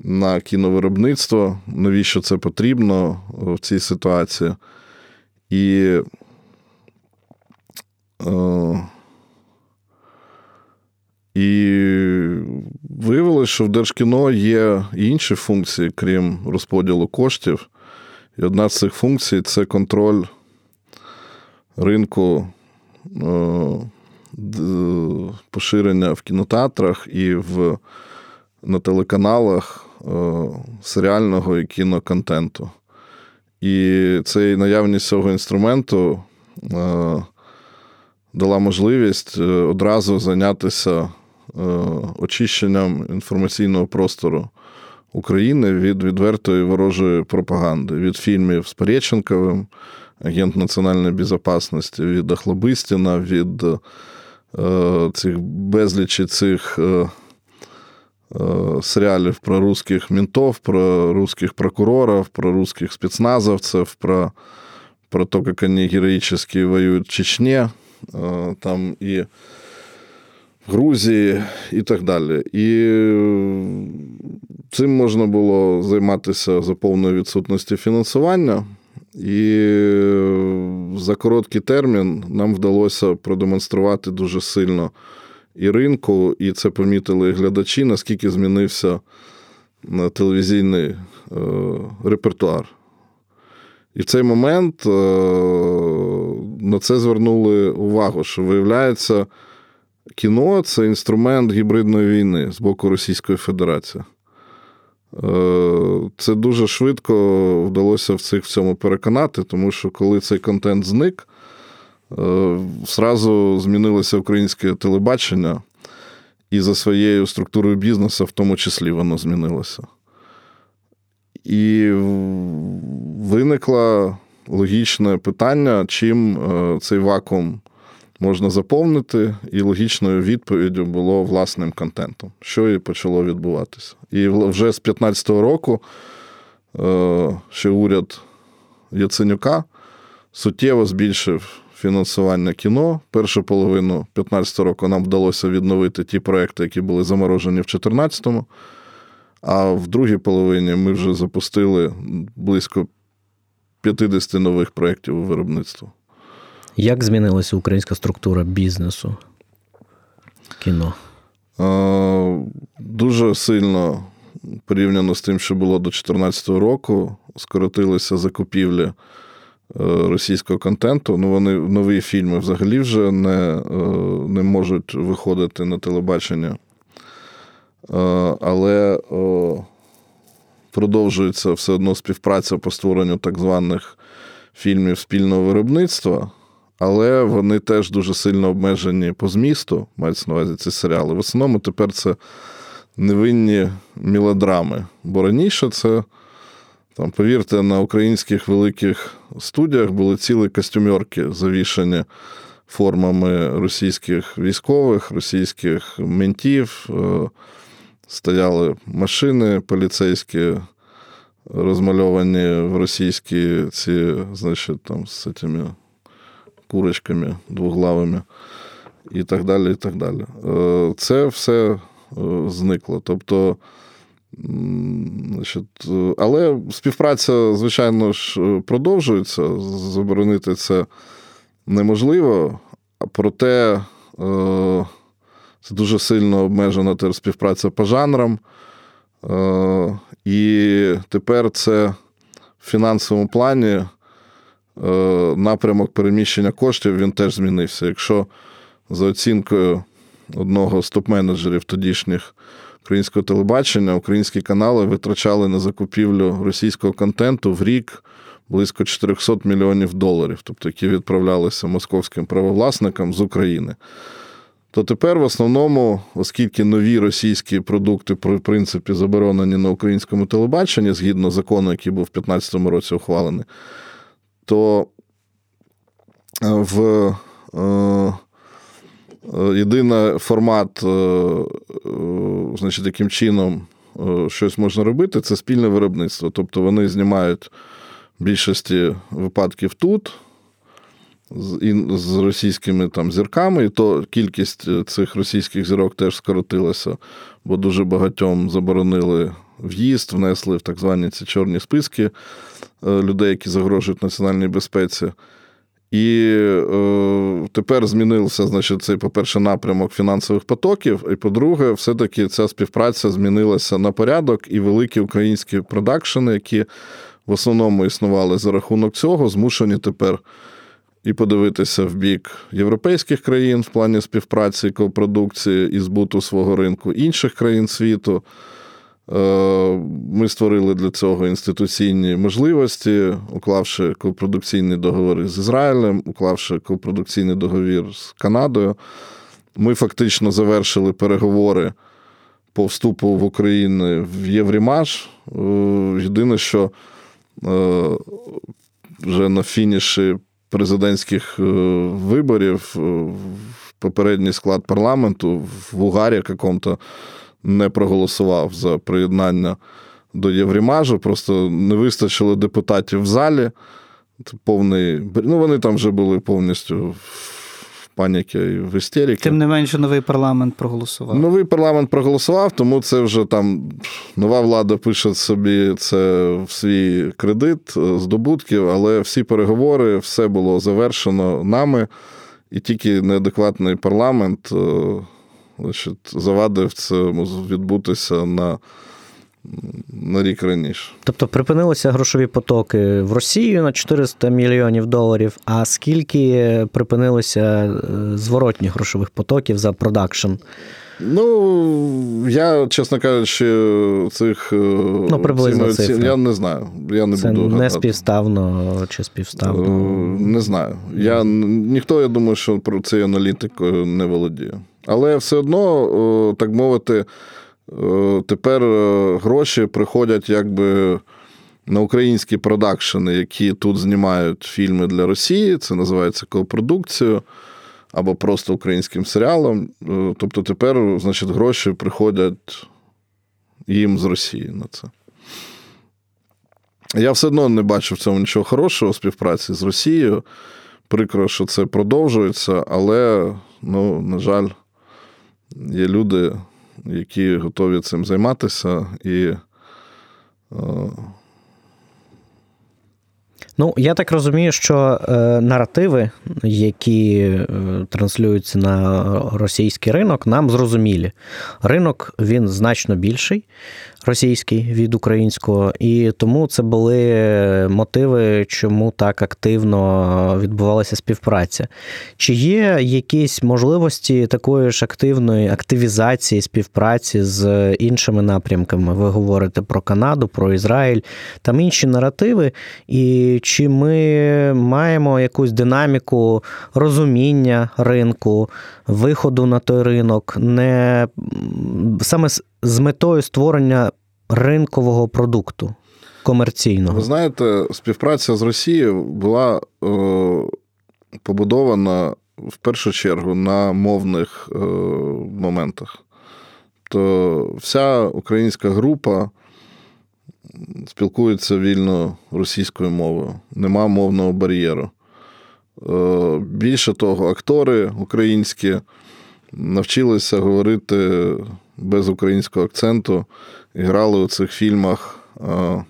A: на кіновиробництво, навіщо це потрібно в цій ситуації. І е, і виявилося, що в Держкіно є інші функції, крім розподілу коштів. І одна з цих функцій це контроль ринку е, поширення в кінотеатрах і в, на телеканалах Е, серіального і кіноконтенту. І цей наявність цього інструменту е, дала можливість е, одразу зайнятися очищенням інформаційного простору України від відвертої ворожої пропаганди, від фільмів з Парєченковим, агент національної безпечності, від Охлобистіна, від цих безлічі цих Э, сериалов про русских ментов, про русских прокуроров, про русских спецназовцев, про, про то, как они героически воюют в Чечне, там и в Грузії і так далі. І цим можна було займатися за повної відсутності фінансування. І за короткий термін нам вдалося продемонструвати дуже сильно і ринку, і це помітили глядачі, наскільки змінився телевізійний репертуар. І в цей момент на це звернули увагу, що виявляється, кіно це інструмент гібридної війни з боку Російської Федерації. Е, це дуже швидко вдалося в цих в цьому переконати, тому що коли цей контент зник, е, зразу змінилося українське телебачення, і за своєю структурою бізнесу, в тому числі, воно змінилося. І виникло логічне питання, чим е, цей вакуум можна заповнити, і логічною відповіддю було власним контентом, що і почало відбуватися. І вже з 2015 року е, ще уряд Яценюка суттєво збільшив фінансування кіно. Першу половину 2015 року нам вдалося відновити ті проекти, які були заморожені в 2014 му а в другій половині ми вже запустили близько 50 нових проєктів у виробництво.
C: Як змінилася українська структура бізнесу? Кіно?
A: Дуже сильно порівняно з тим, що було до 2014 року, скоротилися закупівлі е, російського контенту. Ну, вони нові фільми взагалі вже не, е, не можуть виходити на телебачення. Е, але продовжується все одно співпраця по створенню так званих фільмів спільного виробництва але вони теж дуже сильно обмежені по змісту, мається на увазі ці серіали. В основному тепер це невинні мілодрами. Бо раніше це, там, повірте, на українських великих студіях були цілі костюмерки, завішані формами російських військових, російських ментів. Е, стояли машини поліцейські. Розмальовані в російські ці, значить, там з цими курочками двоглавими і так далі. і так далі. Е, це все е, зникло. Тобто, значить, Але співпраця, звичайно ж, продовжується. Заборонити це неможливо, проте е, це дуже сильно обмежена співпраця по жанрам. І тепер це в фінансовому плані Е, напрямок переміщення коштів він теж змінився. Якщо за оцінкою одного з топ-менеджерів тодішніх українського телебачення, українські канали витрачали на закупівлю російського контенту в рік близько 400 мільйонів доларів, тобто які відправлялися московським правовласникам з України. То тепер в основному, оскільки нові російські продукти, в принципі, заборонені на українському телебаченні згідно закону, який був в 2015 році ухвалений, то е, в е, єдиний формат, значить, таким чином щось можна робити, це спільне виробництво. Тобто вони знімають в більшості випадків тут. З російськими там зірками, і то кількість цих російських зірок теж скоротилася, бо дуже багатьом заборонили в'їзд, внесли в так звані ці чорні списки е, людей, які загрожують національній безпеці. І е, тепер змінився, значить, цей, по-перше, напрямок фінансових потоків. І по-друге, все-таки ця співпраця змінилася на порядок, і великі українські продакшени, які в основному існували за рахунок цього, змушені тепер і подивитися в бік європейських країн в плані співпраці, копродукції і збуту свого ринку інших країн світу. Е, ми створили для цього інституційні можливості, уклавши копродукційні договори з Ізраїлем, уклавши копродукційний договір з Канадою. Ми фактично завершили переговори по вступу в Україну в Єврімаж. Е, єдине, що е, вже на фініші президентських виборів попередній склад парламенту в Угарі якому-то не проголосував за приєднання до Єврімажу, просто не вистачило депутатів в залі. Повний, ну Вони там вже були повністю в паніки і в істеріки.
B: Тим не менше, новий парламент проголосував.
A: Новий парламент проголосував, тому це вже там нова влада пише собі це в свій кредит е, здобутків, але всі переговори, все було завершено нами, і тільки неадекватний парламент е, значить, завадив це відбутися на на рік раніше.
C: Тобто припинилися грошові потоки в Росію на 400 мільйонів доларів. А скільки припинилося е, зворотніх грошових потоків за продакшн?
A: Ну, я, чесно кажучи, цих е,
C: ну, приблизно цифри.
A: я не знаю. Я не
C: Це
A: буду
C: не співставно чи співставно.
A: Е, не знаю. Я, Ніхто, я думаю, що про цей аналітикою не володіє. Але все одно, так мовити, тепер гроші приходять якби. На українські продакшени, які тут знімають фільми для Росії, це називається копродукцією або просто українським серіалом. Е, тобто тепер, значить, гроші приходять їм з Росії на це. Я все одно не бачу в цьому нічого хорошого співпраці з Росією. Прикро, що це продовжується, але, ну, на жаль, є люди, які готові цим займатися і. Е,
C: Ну, я так розумію, що е, наративи, які е, транслюються на російський ринок, нам зрозумілі. Ринок він значно більший російський від українського, і тому це були мотиви, чому так активно відбувалася співпраця. Чи є якісь можливості такої ж активної активізації співпраці з іншими напрямками? Ви говорите про Канаду, про Ізраїль, там інші наративи, і чи ми маємо якусь динаміку розуміння ринку, виходу на той ринок, не саме з метою створення ринкового продукту комерційного.
A: Ви знаєте, співпраця з Росією була е, побудована в першу чергу на мовних е, моментах. То вся українська група спілкується вільно російською мовою, нема мовного бар'єру. Е, більше того, актори українські навчилися говорити без українського акценту, грали у цих фільмах е,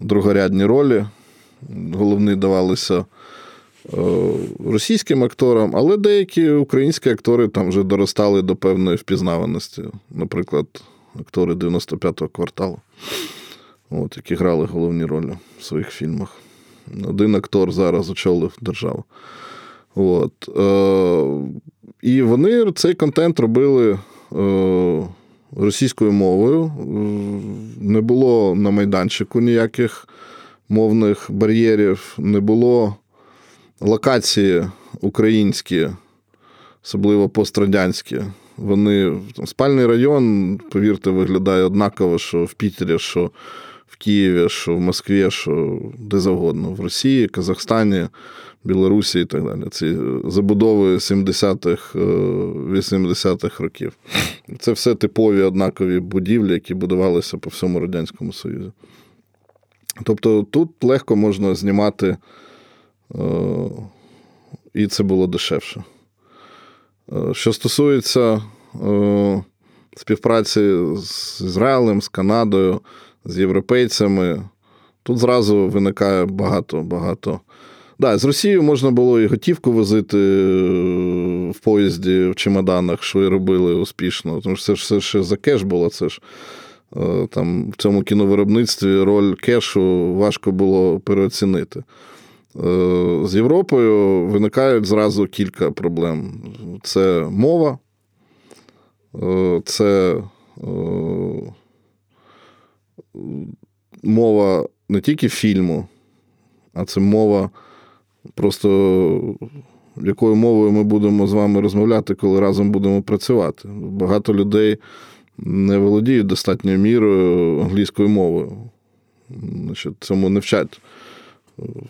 A: другорядні ролі. Головні давалися е, російським акторам, але деякі українські актори там вже доростали до певної впізнаваності. Наприклад, актори 95-го кварталу, от, які грали головні ролі в своїх фільмах. Один актор зараз очолив державу. От. Е, І вони цей контент робили російською мовою. Не було на майданчику ніяких мовних бар'єрів, не було локації українські, особливо пострадянські. Вони спальний район, повірте, виглядає однаково, що в Пітері, що в Києві, що в Москві, що де завгодно, в Росії, Казахстані, Білорусі і так далі. Ці забудови 70-х, 80-х е, років. Це все типові однакові будівлі, які будувалися по всьому Радянському Союзі. Тобто тут легко можна знімати, е, і це було дешевше. Е, що стосується співпраці з Ізраїлем, з Канадою, з європейцями, тут зразу виникає багато багато. Да, з Росією можна було і готівку возити е, в поїзді в чемоданах, що і робили успішно. Тому що це ж все ще за кеш було. Це ж е, там в цьому кіновиробництві роль кешу важко було переоцінити. Е, з Європою виникають зразу кілька проблем: це мова, це мова не тільки фільму, а це мова просто якою мовою ми будемо з вами розмовляти, коли разом будемо працювати. Багато людей не володіють достатньою мірою англійською мовою. Значить, Цьому не вчать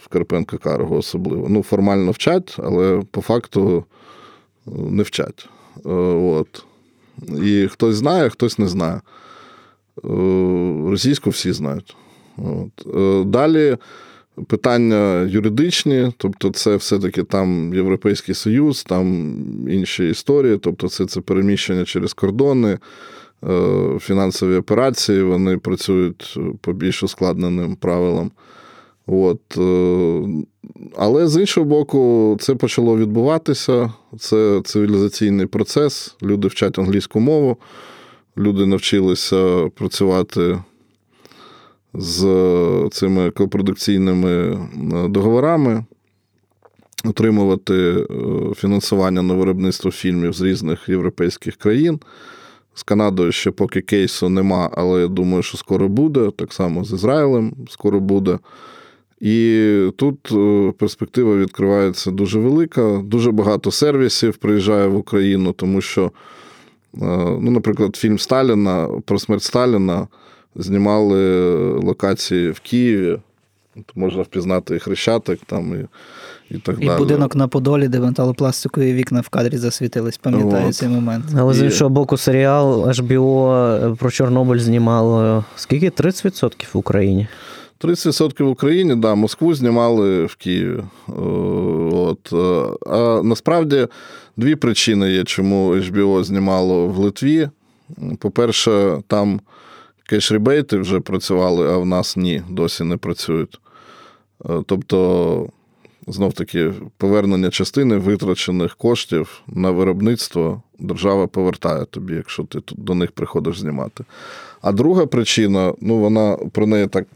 A: в Карпенка Карого особливо. Ну, формально вчать, але по факту не вчать. Е, от. І хтось знає, хтось не знає. Е, російську всі знають. От. Е, далі питання юридичні, тобто, це все-таки там Європейський Союз, там інші історії, тобто, це це переміщення через кордони, е, фінансові операції, вони працюють по більш ускладненим правилам. От, Але з іншого боку, це почало відбуватися. Це цивілізаційний процес. Люди вчать англійську мову, люди навчилися працювати з цими копродукційними договорами, отримувати фінансування на виробництво фільмів з різних європейських країн. З Канадою ще поки кейсу нема, але я думаю, що скоро буде. Так само з Ізраїлем скоро буде. І тут е, перспектива відкривається дуже велика. Дуже багато сервісів приїжджає в Україну, тому що, е, ну, наприклад, фільм Сталіна про смерть Сталіна знімали локації в Києві. Можна впізнати і Хрещатик там і і так
B: і
A: далі.
B: будинок на Подолі, де металопластикові вікна в кадрі засвітились, пам'ятаю От. цей момент.
C: Але з іншого боку, серіал HBO про Чорнобиль знімало скільки? 30% в Україні.
A: 30% в Україні, да, Москву знімали в Києві. От. А насправді дві причини є, чому HBO знімало в Литві. По-перше, там кеш-ребейти вже працювали, а в нас ні, досі не працюють. Тобто, знов таки, повернення частини витрачених коштів на виробництво держава повертає тобі, якщо ти до них приходиш знімати. А друга причина, ну вона про неї так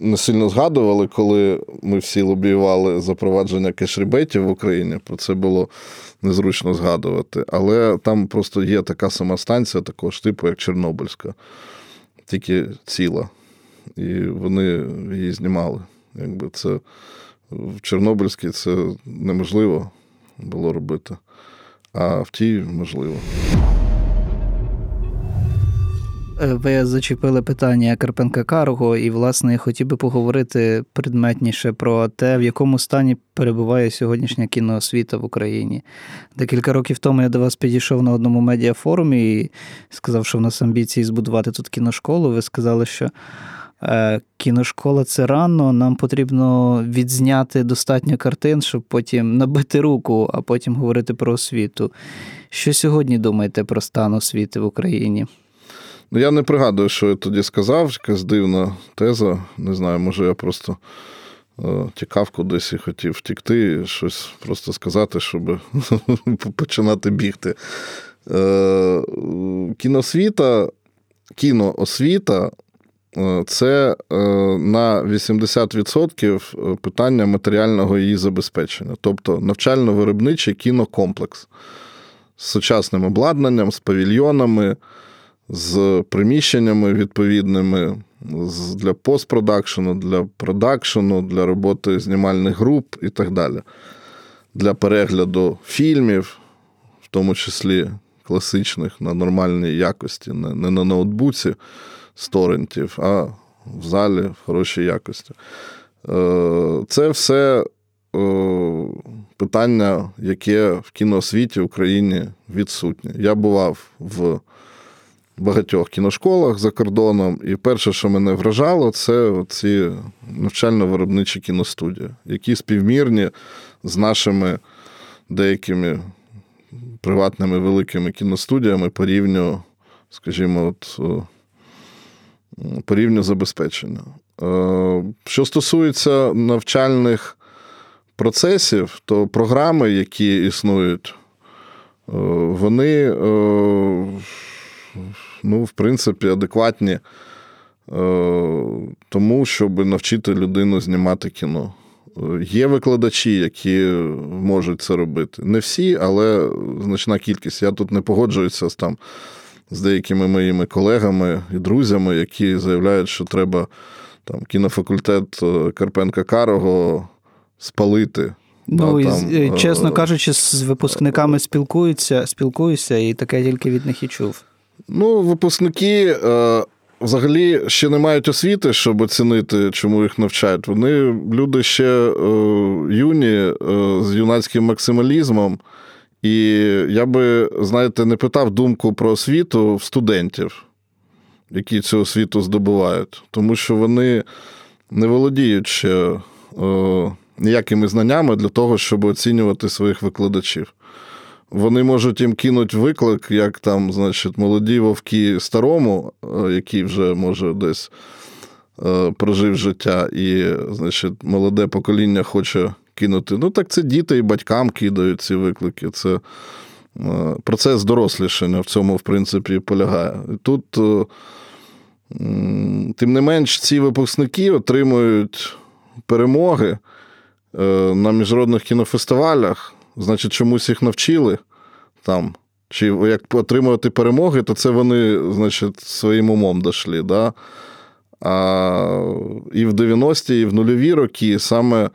A: не сильно згадували, коли ми всі лобіювали запровадження кешрібейтів в Україні. Про це було незручно згадувати. Але там просто є така сама станція, такого ж типу, як Чорнобильська, тільки ціла. І вони її знімали. Якби це в Чорнобильській це неможливо було робити, а в тій можливо.
B: Е, ви зачепили питання Карпенка Карго, і, власне, я хотів би поговорити предметніше про те, в якому стані перебуває сьогоднішня кіноосвіта в Україні. Декілька років тому я до вас підійшов на одному медіафорумі і сказав, що в нас амбіції збудувати тут кіношколу. Ви сказали, що е, кіношкола це рано, нам потрібно відзняти достатньо картин, щоб потім набити руку, а потім говорити про освіту. Що сьогодні думаєте про стан освіти в Україні?
A: Ну, я не пригадую, що я тоді сказав, якась дивна теза. Не знаю, може, я просто е, тікав кудись і хотів втікти, щось просто сказати, щоб починати бігти. Е, кіносвіта, кіноосвіта е, це на 80% питання матеріального її забезпечення, тобто навчально-виробничий кінокомплекс з сучасним обладнанням, з павільйонами з приміщеннями відповідними для постпродакшену, для продакшену, для роботи знімальних груп і так далі. Для перегляду фільмів, в тому числі класичних, на нормальній якості, не на ноутбуці з торрентів, а в залі в хорошій якості. Е, це все е, питання, яке в кіноосвіті в Україні відсутнє. Я бував в багатьох кіношколах за кордоном. І перше, що мене вражало, це ці навчально-виробничі кіностудії, які співмірні з нашими деякими приватними великими кіностудіями по рівню, скажімо, от, по рівню забезпечення. Е, що стосується навчальних процесів, то програми, які існують, е, вони е, ну, в принципі, адекватні е, тому, щоб навчити людину знімати кіно. Є викладачі, які можуть це робити. Не всі, але значна кількість. Я тут не погоджуюся з там з деякими моїми колегами і друзями, які заявляють, що треба там кінофакультет е, Карпенка Карого спалити.
B: Ну, і, там, е, чесно кажучи, з випускниками спілкуються, спілкуюся, і таке тільки від них і чув.
A: Ну, випускники е, взагалі ще не мають освіти, щоб оцінити, чому їх навчають. Вони люди ще е, юні е, з юнацьким максималізмом. І я би, знаєте, не питав думку про освіту в студентів, які цю освіту здобувають, тому що вони не володіють ще ніякими знаннями для того, щоб оцінювати своїх викладачів. Вони можуть їм кинути виклик, як там, значить, молоді вовки старому, е, який вже може десь прожив життя, і, значить, молоде покоління хоче кинути. Ну, так це діти і батькам кидають ці виклики. Це процес дорослішання в цьому, в принципі, полягає. І тут, тим не менш, ці випускники отримують перемоги на міжнародних кінофестивалях, значить, чомусь їх навчили там. Чи як отримувати перемоги, то це вони, значить, своїм умом дійшли. Да? А І в 90-ті, і в нульові роки саме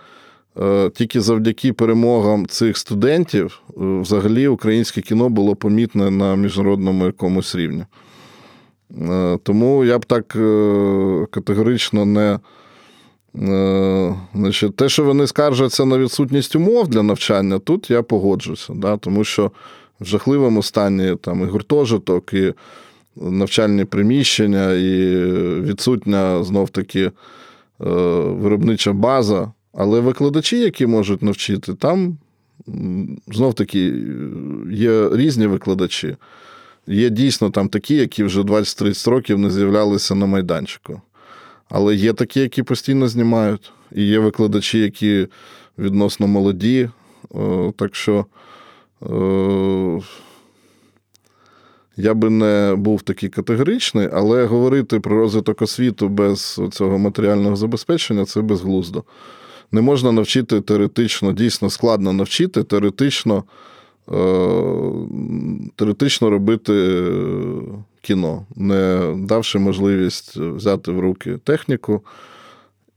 A: е, тільки завдяки перемогам цих студентів, е, взагалі українське кіно було помітне на міжнародному якомусь рівні. Е, тому я б так категорично не. Значить, Те, що вони скаржаться на відсутність умов для навчання, тут я погоджуся. Да? Тому що в жахливому стані там і гуртожиток, і навчальні приміщення, і відсутня знов-таки е, виробнича база. Але викладачі, які можуть навчити, там знов-таки є різні викладачі. Є дійсно там такі, які вже 20-30 років не з'являлися на майданчику. Але є такі, які постійно знімають. І є викладачі, які відносно молоді. Так що Е, я би не був такий категоричний, але говорити про розвиток освіту без цього матеріального забезпечення це безглуздо. Не можна навчити теоретично, дійсно складно навчити теоретично е, теоретично робити кіно, не давши можливість взяти в руки техніку,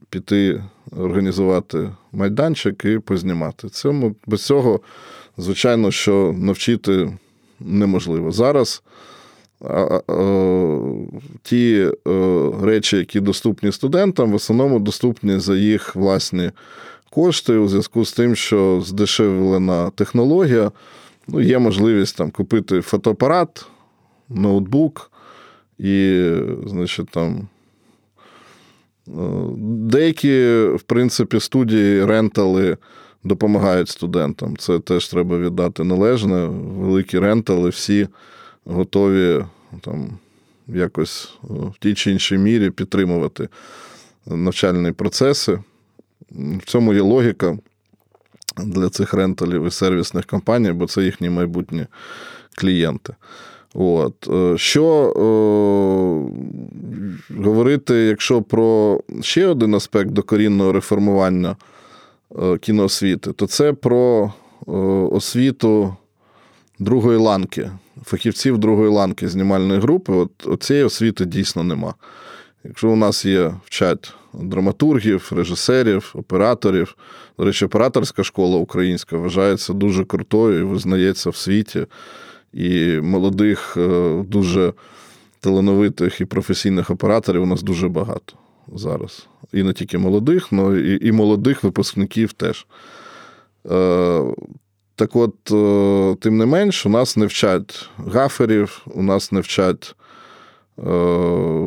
A: піти, організувати майданчик і познімати. Це без цього звичайно, що навчити неможливо. Зараз ті речі, які доступні студентам, в основному доступні за їх власні кошти, у зв'язку з тим, що здешевлена технологія, ну, є можливість там купити фотоапарат, ноутбук і, значить, там. Деякі, в принципі, студії рентали допомагають студентам. Це теж треба віддати належне. Великі рентали, всі готові там якось в тій чи іншій мірі підтримувати навчальні процеси. В цьому є логіка для цих ренталів і сервісних компаній, бо це їхні майбутні клієнти. От. Е, що о, е, говорити, якщо про ще один аспект докорінного реформування Е, кіноосвіти, то це про освіту другої ланки, фахівців другої ланки знімальної групи. От цієї освіти дійсно нема. Якщо у нас є вчать драматургів, режисерів, операторів, до речі, операторська школа українська вважається дуже крутою і визнається в світі. І молодих, е, дуже талановитих і професійних операторів у нас дуже багато зараз. І не тільки молодих, але і, і молодих випускників теж. Е, Так от, е, тим не менш, у нас не вчать гаферів, у нас не вчать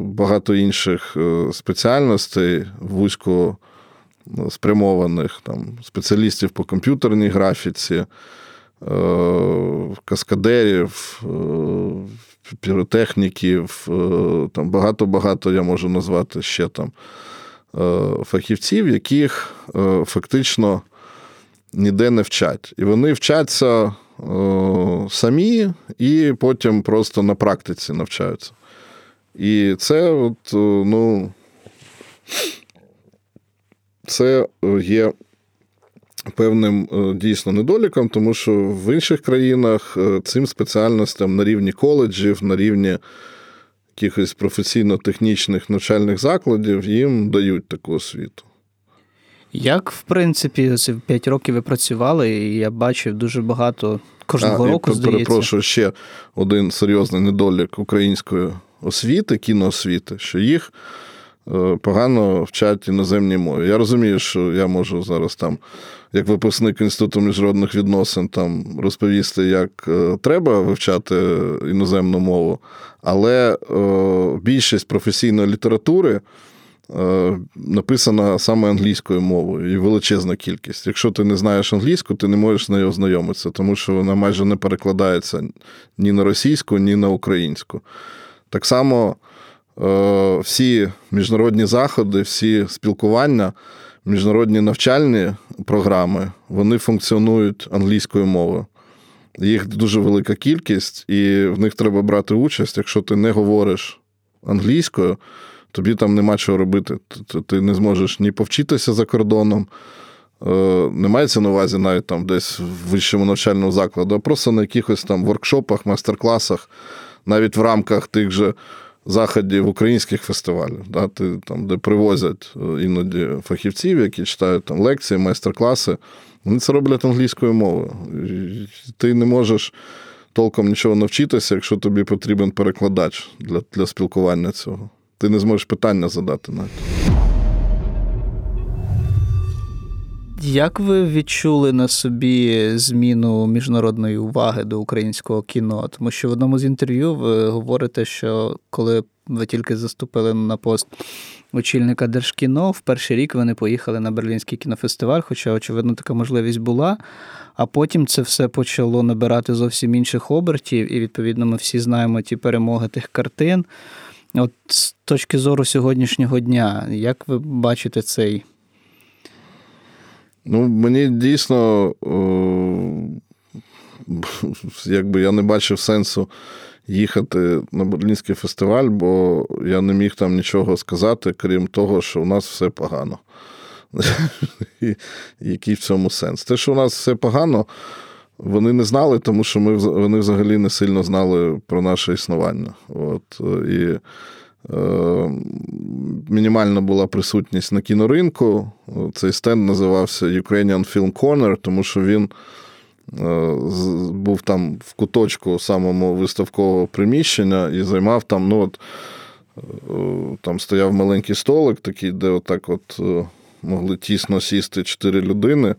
A: багато інших е, спеціальностей, вузько спрямованих там, спеціалістів по комп'ютерній графіці, каскадерів, піротехніків, е, там багато-багато я можу назвати ще там е, фахівців, яких е, фактично ніде не вчать. І вони вчаться самі і потім просто на практиці навчаються. І це от, ну, це є певним е, дійсно недоліком, тому що в інших країнах е, цим спеціальностям на рівні коледжів, на рівні якихось професійно-технічних навчальних закладів їм дають таку освіту.
B: Як, в принципі, 5 років ви працювали, і я бачив дуже багато кожного а, року.
A: Я здається. Перепрошую, ще один серйозний недолік української освіти, кіноосвіти, що їх Е, погано вчать іноземній мові. Я розумію, що я можу зараз там, як випускник інституту міжнародних відносин, там розповісти, як е, треба вивчати іноземну мову, але е, більшість професійної літератури. Написана саме англійською мовою і величезна кількість. Якщо ти не знаєш англійську, ти не можеш з нею ознайомитися, тому що вона майже не перекладається ні на російську, ні на українську. Так само е, всі міжнародні заходи, всі спілкування, міжнародні навчальні програми, вони функціонують англійською мовою. Їх дуже велика кількість, і в них треба брати участь. Якщо ти не говориш англійською, тобі там нема чого робити. Ти не зможеш ні повчитися за кордоном. Е, не мається на увазі навіть там десь в вищому навчальному закладу, а просто на якихось там воркшопах, майстер-класах, навіть в рамках тих же заходів українських фестивалів, да, ти, там, де привозять е, іноді фахівців, які читають там лекції, майстер-класи. Вони це роблять англійською мовою. Ти не можеш толком нічого навчитися, якщо тобі потрібен перекладач для, для спілкування цього. Ти не зможеш питання задати навіть.
B: Як ви відчули на собі зміну міжнародної уваги до українського кіно? Тому що в одному з інтерв'ю ви говорите, що коли ви тільки заступили на пост очільника Держкіно, в перший рік ви не поїхали на Берлінський кінофестиваль, хоча, очевидно, така можливість була. А потім це все почало набирати зовсім інших обертів, і, відповідно, ми всі знаємо ті перемоги тих картин. От з точки зору сьогоднішнього дня, як ви бачите цей?
A: Ну, мені дійсно, якби я не бачив сенсу їхати на Берлінський фестиваль, бо я не міг там нічого сказати, крім того, що у нас все погано. Який в цьому сенс? Те, що у нас все погано, вони не знали, тому що ми вони взагалі не сильно знали про наше існування. От, І е, мінімальна була присутність на кіноринку. Цей стенд називався Ukrainian Film Corner, тому що він е, був там в куточку самого виставкового приміщення і займав там, ну от, е, там стояв маленький столик, такий, де отак от е, могли тісно сісти чотири людини.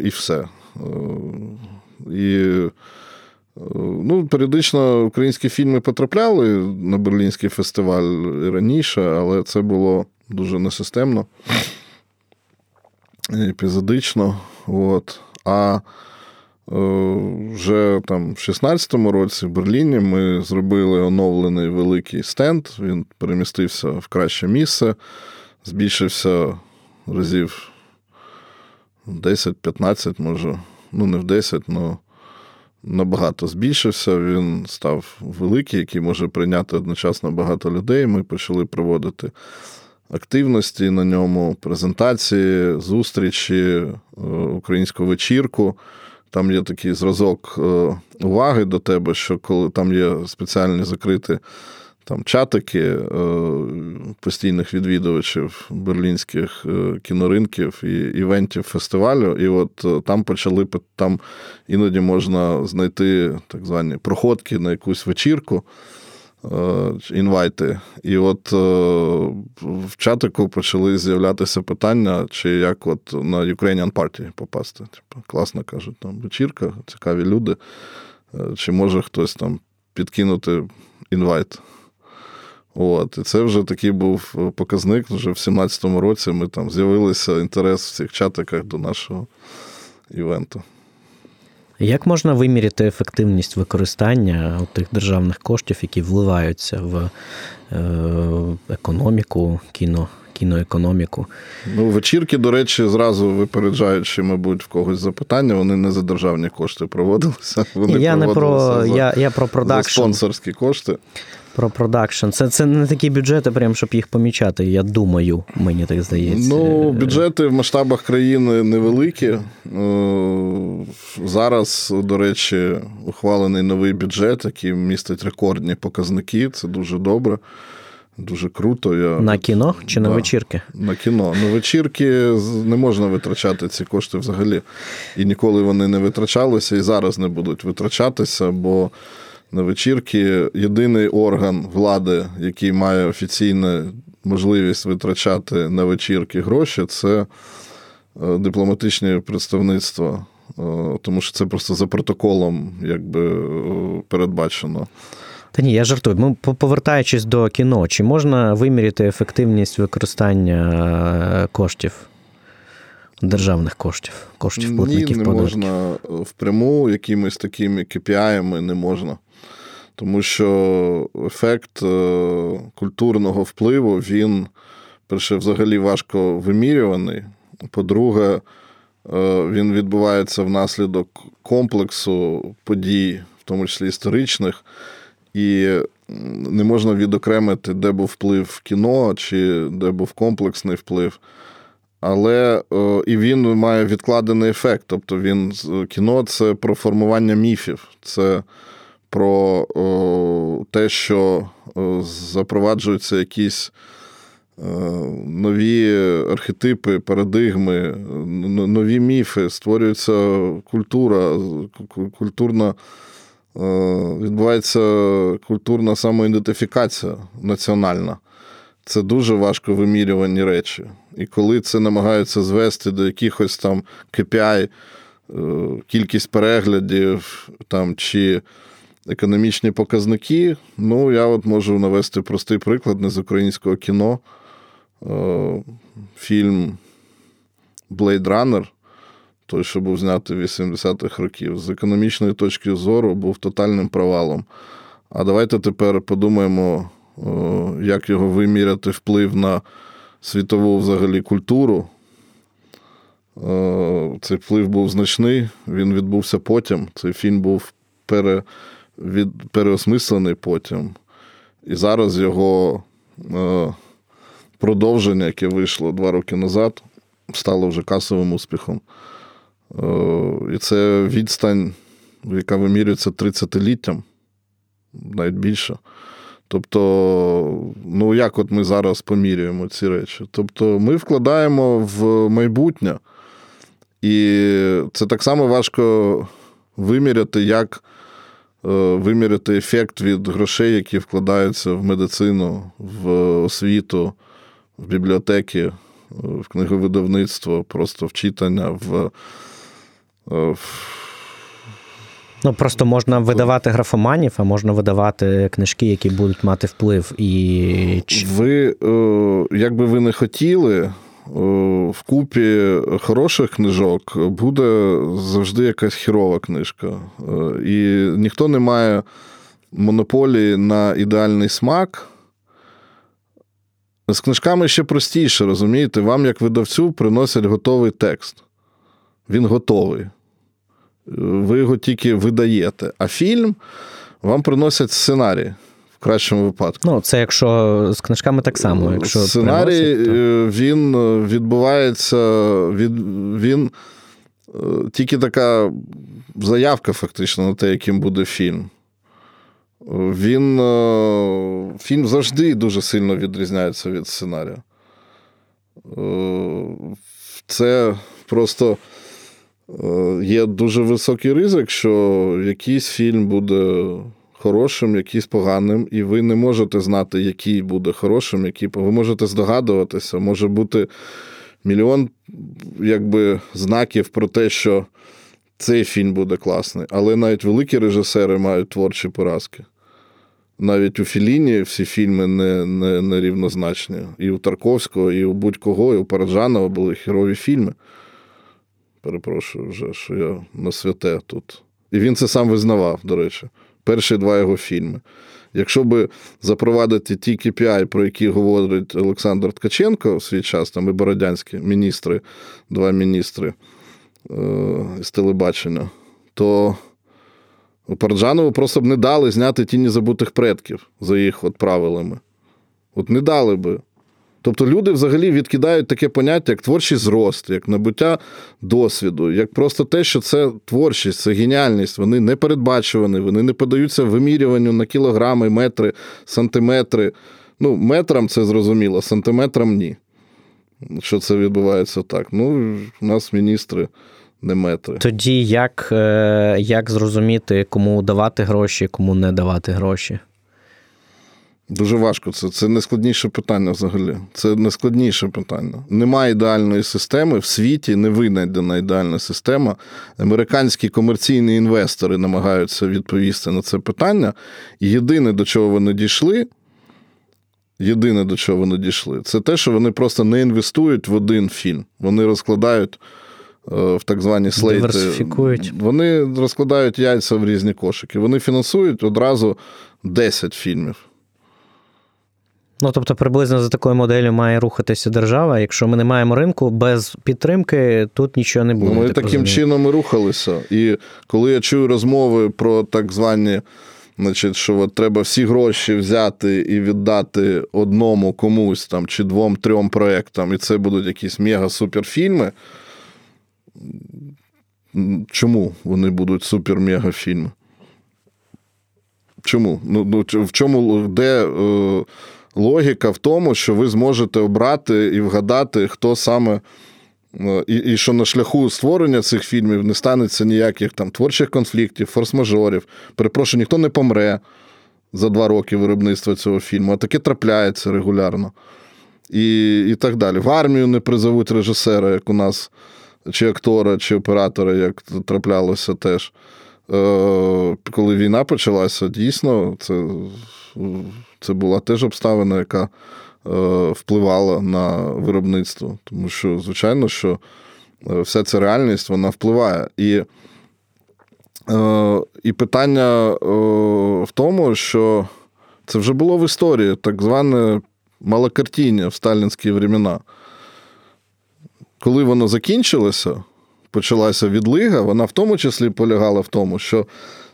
A: І все. І Ну, Періодично українські фільми потрапляли на Берлінський фестиваль раніше, але це було дуже несистемно, епізодично. От. А е, вже там в 16-му році в Берліні ми зробили оновлений великий стенд. Він перемістився в краще місце, збільшився разів 10-15, може, ну не в 10, але набагато збільшився. Він став великий, який може прийняти одночасно багато людей. Ми почали проводити активності на ньому, презентації, зустрічі, е, українську вечірку. Там є такий зразок е, уваги до тебе, що коли там є спеціальні закриті там чатики е, постійних відвідувачів берлінських е, кіноринків і івентів фестивалю. І от е, там почали там іноді можна знайти так звані проходки на якусь вечірку. Інвайти. І от в чатику почали з'являтися питання, чи як от на Ukrainian Party попасти. Типу, класно кажуть, там вечірка, цікаві люди. Чи може хтось там підкинути інвайт? От, І це вже такий був е, показник. Вже в 17-му році ми там з'явилися інтерес в цих чатиках до нашого івенту.
C: Як можна виміряти ефективність використання тих державних коштів, які вливаються в е, економіку, кіно, кіноекономіку?
A: Ну, вечірки, до речі, зразу випереджаючи, мабуть, в когось запитання, вони не за державні кошти проводилися. Вони
C: я
A: не
C: про
A: за,
C: я, я про продакшн.
A: за спонсорські кошти.
C: Про продакшн. Це це не такі бюджети, прям, щоб їх помічати. Я думаю, мені так здається.
A: Ну, бюджети в масштабах країни невеликі. Е, зараз, до речі, ухвалений новий бюджет, який містить рекордні показники. Це дуже добре. Дуже круто. Я...
C: На кіно чи да, на вечірки?
A: На кіно. На вечірки не можна витрачати ці кошти взагалі. І ніколи вони не витрачалися, і зараз не будуть витрачатися, бо на вечірки єдиний орган влади, який має офіційну можливість витрачати на вечірки гроші, це е, дипломатичне представництво. Е, тому що це просто за протоколом якби е, передбачено.
C: Та ні, я жартую. Ми повертаючись до кіно, чи можна виміряти ефективність використання коштів, державних коштів, коштів платників
A: Ні, не
C: податків?
A: можна впряму якимись такими KPI не можна. Тому що ефект е, культурного впливу, він, перше, взагалі важко вимірюваний. По-друге, е, він відбувається внаслідок комплексу подій, в тому числі історичних, і не можна відокремити, де був вплив кіно, чи де був комплексний вплив. Але і він має відкладений ефект. Тобто він кіно це про формування міфів. Це про те, що запроваджуються якісь нові архетипи, парадигми, нові міфи, створюється культура, культурна. Відбувається культурна самоідентифікація національна. Це дуже важко вимірювані речі. І коли це намагаються звести до якихось там KPI, кількість переглядів там, чи економічні показники. Ну, я от можу навести простий приклад не з українського кіно. Е, фільм Blade Runner, той, що був знятий в 80-х років, з економічної точки зору був тотальним провалом. А давайте тепер подумаємо, е, як його виміряти вплив на світову взагалі культуру. Е, цей вплив був значний, він відбувся потім. Цей фільм був пере, від, переосмислений потім. І зараз його е, продовження, яке вийшло два роки назад, стало вже касовим успіхом. Е, І це відстань, яка вимірюється 30-літтям, навіть більше. Тобто, ну як от ми зараз помірюємо ці речі? Тобто, ми вкладаємо в майбутнє, і це так само важко виміряти, як виміряти ефект від грошей, які вкладаються в медицину, в освіту, в бібліотеки, е, в книговидавництво, просто в читання, в.
C: Е, в... Ну, просто можна видавати графоманів, а можна видавати книжки, які будуть мати вплив. І...
A: Ви, як би ви не хотіли, в купі хороших книжок буде завжди якась хірова книжка. Е, і ніхто не має монополії на ідеальний смак. З книжками ще простіше, розумієте? Вам, як видавцю, приносять готовий текст. Він готовий. Ви його тільки видаєте. А фільм вам приносять сценарій кращому випадку.
C: Ну, це якщо з книжками так само. Якщо
A: Сценарій приносять, то... Е, він е, відбувається, від, він е, тільки така заявка, фактично, на те, яким буде фільм. Він Фільм завжди дуже сильно відрізняється від сценарія. Це просто є дуже високий ризик, що якийсь фільм буде хорошим, якийсь поганим, і ви не можете знати, який буде хорошим, який ви можете здогадуватися. Може бути мільйон якби, знаків про те, що цей фільм буде класний. Але навіть великі режисери мають творчі поразки. Навіть у Філіні всі фільми не не, не рівнозначні. І у Тарковського, і у будь-кого, і у Параджанова були херові фільми. Перепрошую вже, що я на святе тут. І він це сам визнавав, до речі перші два його фільми. Якщо би запровадити ті KPI, про які говорить Олександр Ткаченко в свій час, там і Бородянські міністри, два міністри е, з телебачення, то Парджанову просто б не дали зняти тіні забутих предків за їх от правилами. От не дали би. Тобто люди взагалі відкидають таке поняття, як творчий зрост, як набуття досвіду, як просто те, що це творчість, це геніальність. Вони не передбачувані, вони не подаються вимірюванню на кілограми, метри, сантиметри. Ну, метрам це зрозуміло, сантиметрам ні. Що це відбувається так? Ну, у нас міністри. Не метри.
C: Тоді як е, як зрозуміти, кому давати гроші, кому не давати гроші?
A: Дуже важко це. Це найскладніше питання взагалі. Це найскладніше питання. Немає ідеальної системи в світі, не винайдена ідеальна система. Американські комерційні інвестори намагаються відповісти на це питання. І єдине, до чого вони дійшли, єдине, до чого вони дійшли, це те, що вони просто не інвестують в один фільм. Вони розкладають в так звані слейти.
C: Диверсифікують.
A: Вони розкладають яйця в різні кошики. Вони фінансують одразу 10 фільмів.
C: Ну, тобто, приблизно за такою моделлю має рухатися держава. Якщо ми не маємо ринку, без підтримки тут нічого не буде.
A: Ну, Ми таким
C: розумію.
A: чином і рухалися. І коли я чую розмови про так звані, значить, що от треба всі гроші взяти і віддати одному комусь там чи двом-трьом проєктам, і це будуть якісь мега-суперфільми. Чому вони будуть супер-мега-фільми? Чому? Ну, ну, В чому де е, логіка в тому, що ви зможете обрати і вгадати, хто саме. е, І, і що на шляху створення цих фільмів не станеться ніяких там творчих конфліктів, форс-мажорів. Перепрошую, ніхто не помре за два роки виробництва цього фільму, а таке трапляється регулярно. І, і так далі. В армію не призовуть режисера, як у нас, чи актора, чи оператора, як траплялося теж. Е, Коли війна почалася, дійсно, це, це була теж обставина, яка е, впливала на виробництво. Тому що, звичайно, що е, вся ця реальність вона впливає. І е, і питання в тому, що це вже було в історії, так зване малокартіння в сталінські времена. Коли воно закінчилося, почалася відлига, вона в тому числі полягала в тому, що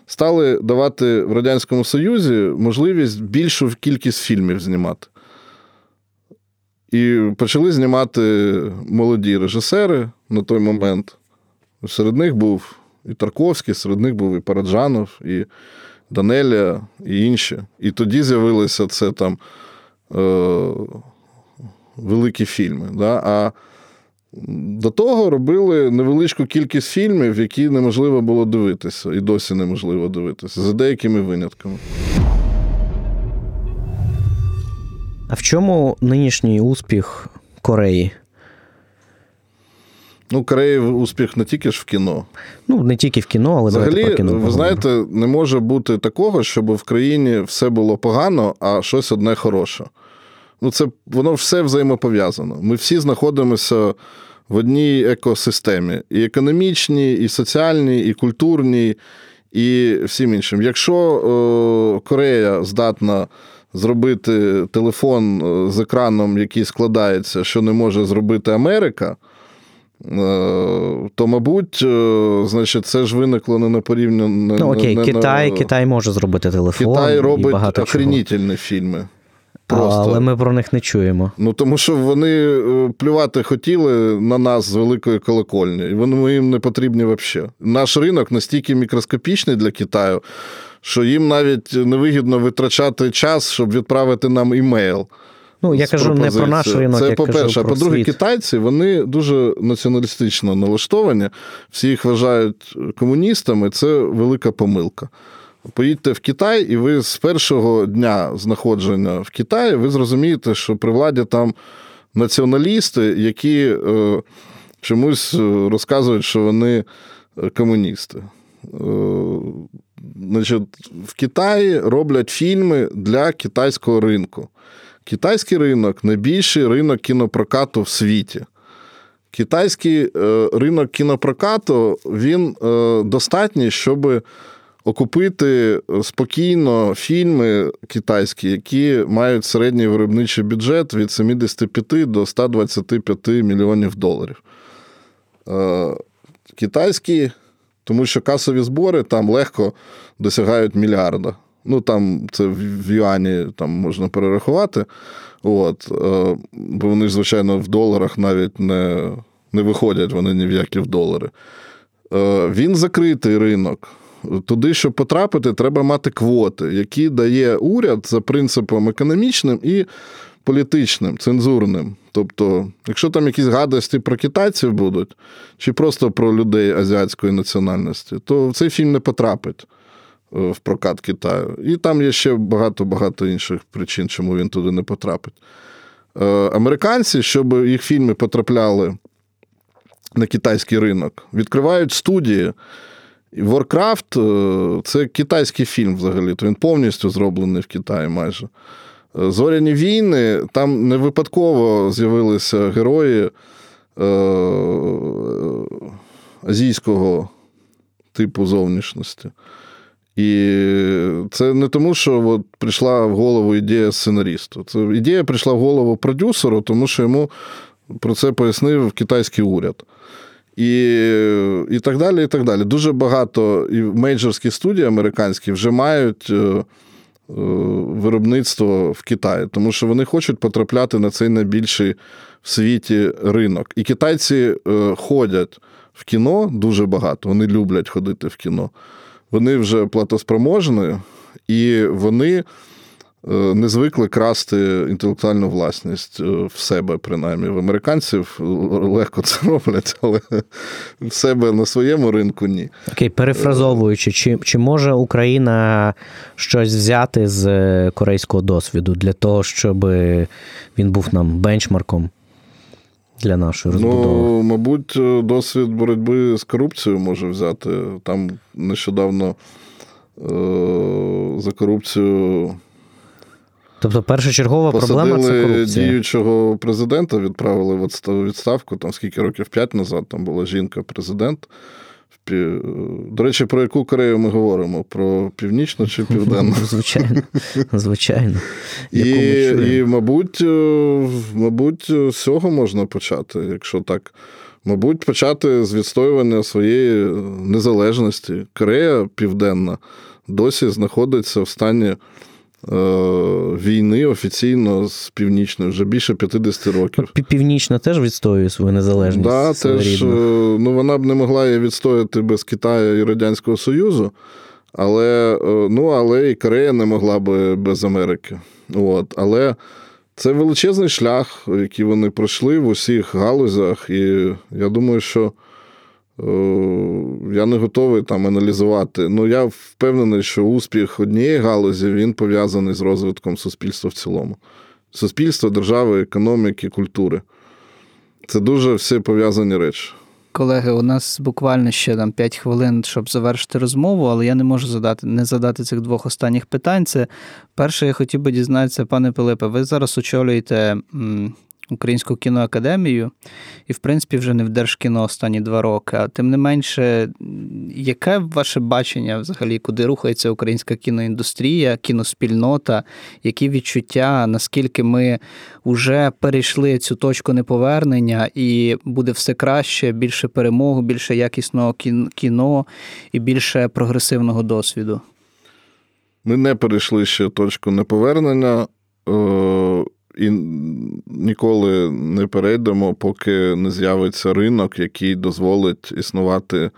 A: стали давати в Радянському Союзі можливість більшу кількість фільмів знімати. І почали знімати молоді режисери на той момент. Серед них був і Тарковський, серед них був і Параджанов, і Данелія, і інші. І тоді з'явилися це там е, великі фільми. Да? А до того робили невеличку кількість фільмів, які неможливо було дивитися, і досі неможливо дивитися, за деякими винятками.
C: А в чому нинішній успіх Кореї?
A: Ну, Кореї успіх не тільки ж в кіно.
C: Ну, не тільки в кіно, але
A: Взагалі,
C: про кіно.
A: ви знаєте, не може бути такого, щоб в країні все було погано, а щось одне хороше. Ну, це воно все взаємопов'язано. Ми всі знаходимося в одній екосистемі: і економічній, і соціальній, і культурній, і всім іншим. Якщо е, Корея здатна зробити телефон е, з екраном, який складається, що не може зробити Америка. е, То, мабуть, значить, це ж виникло не на порівняння.
C: Ну, окей,
A: не на-
C: Китай, Китай може зробити телефон.
A: Китай
C: і
A: робить
C: чого.
A: охренітельні фільми. Просто.
C: Але ми про них не чуємо.
A: Ну тому що вони е, плювати хотіли на нас з великої колокольні, і вони їм не потрібні взагалі. Наш ринок настільки мікроскопічний для Китаю, що їм навіть невигідно витрачати час, щоб відправити нам імейл.
C: Ну, я кажу не про наш ринок,
A: Це
C: я
A: по-перше. А по-друге,
C: світ.
A: китайці вони дуже націоналістично налаштовані. Всі їх вважають комуністами. Це велика помилка. Поїдьте в Китай, і ви з першого дня знаходження в Китаї ви зрозумієте, що при владі там націоналісти, які е, чомусь е, розказують, що вони е, комуністи. Е, значить, в Китаї роблять фільми для китайського ринку. Китайський ринок найбільший ринок кінопрокату в світі. Китайський е, ринок кінопрокату він е, достатній, щоб окупити спокійно фільми китайські, які мають середній виробничий бюджет від 75 до 125 мільйонів доларів. Е, Китайські, тому що касові збори там легко досягають мільярда. Ну, там це в юані там можна перерахувати. От, е, бо вони звичайно, в доларах навіть не, не виходять вони ні в які в долари. Е, Він закритий ринок. Туди, щоб потрапити, треба мати квоти, які дає уряд за принципом економічним і політичним, цензурним. Тобто, якщо там якісь гадості про китайців будуть, чи просто про людей азіатської національності, то цей фільм не потрапить е, в прокат Китаю. І там є ще багато-багато інших причин, чому він туди не потрапить. Е, Американці, щоб їх фільми потрапляли на китайський ринок, відкривають студії. Warcraft е, це китайський фільм взагалі, то він повністю зроблений в Китаї майже. Е, Зоряні війни, там не випадково з'явилися герої. е, азійського типу зовнішності. І це не тому, що от прийшла в голову ідея сценаристу. Це ідея прийшла в голову продюсеру, тому що йому про це пояснив китайський уряд. І і так далі. і так далі. Дуже багато і мейджорські студії американські вже мають е, е, виробництво в Китаї, тому що вони хочуть потрапляти на цей найбільший в світі ринок. І китайці е, ходять в кіно дуже багато, вони люблять ходити в кіно. Вони вже платоспроможні, і вони не звикли красти інтелектуальну власність е, в себе, принаймні. В американців легко це роблять, але в себе на своєму ринку ні.
C: Окей, перефразовуючи, чи, чи може Україна щось взяти з корейського досвіду для того, щоб він був нам бенчмарком? Для нашої ну, розбудови?
A: Ну, мабуть, досвід боротьби з корупцією може взяти. Там нещодавно е- за корупцію
C: Тобто першочергова проблема це корупція.
A: діючого президента, відправили в відставку там скільки років п'ять назад, там була жінка-президент. До речі, про яку Корею ми говоримо? Про північну чи південну?
C: Звичайно. звичайно.
A: І, і, мабуть, е, мабуть, з цього можна почати, якщо так. Мабуть, почати з відстоювання своєї незалежності. Корея Південна досі знаходиться в стані Е, війни офіційно з північною вже більше 50 років.
C: Північна теж відстоює свою незалежність.
A: Да, теж, е, ну, Вона б не могла її відстояти без Китаю і Радянського Союзу, але е, ну, але і Корея не могла би без Америки. От. Але це величезний шлях, який вони пройшли в усіх галузях, і я думаю, що. Е, я не готовий там аналізувати. Ну, я впевнений, що успіх однієї галузі він пов'язаний з розвитком суспільства в цілому. Суспільство, держави, економіки, культури. Це дуже всі пов'язані речі.
B: Колеги, у нас буквально ще там 5 хвилин, щоб завершити розмову, але я не можу задати не задати цих двох останніх питань. Це перше, я хотів би дізнатися, пане Пилипе, ви зараз очолюєте Українську кіноакадемію, і, в принципі, вже не в Держкіно останні два роки. А тим не менше, яке ваше бачення взагалі, куди рухається українська кіноіндустрія, кіноспільнота, які відчуття, наскільки ми вже перейшли цю точку неповернення, і буде все краще, більше перемогу, більше якісного кіно і більше прогресивного досвіду?
A: Ми не перейшли ще точку неповернення. Е, і ніколи не перейдемо, поки не з'явиться ринок, який дозволить існувати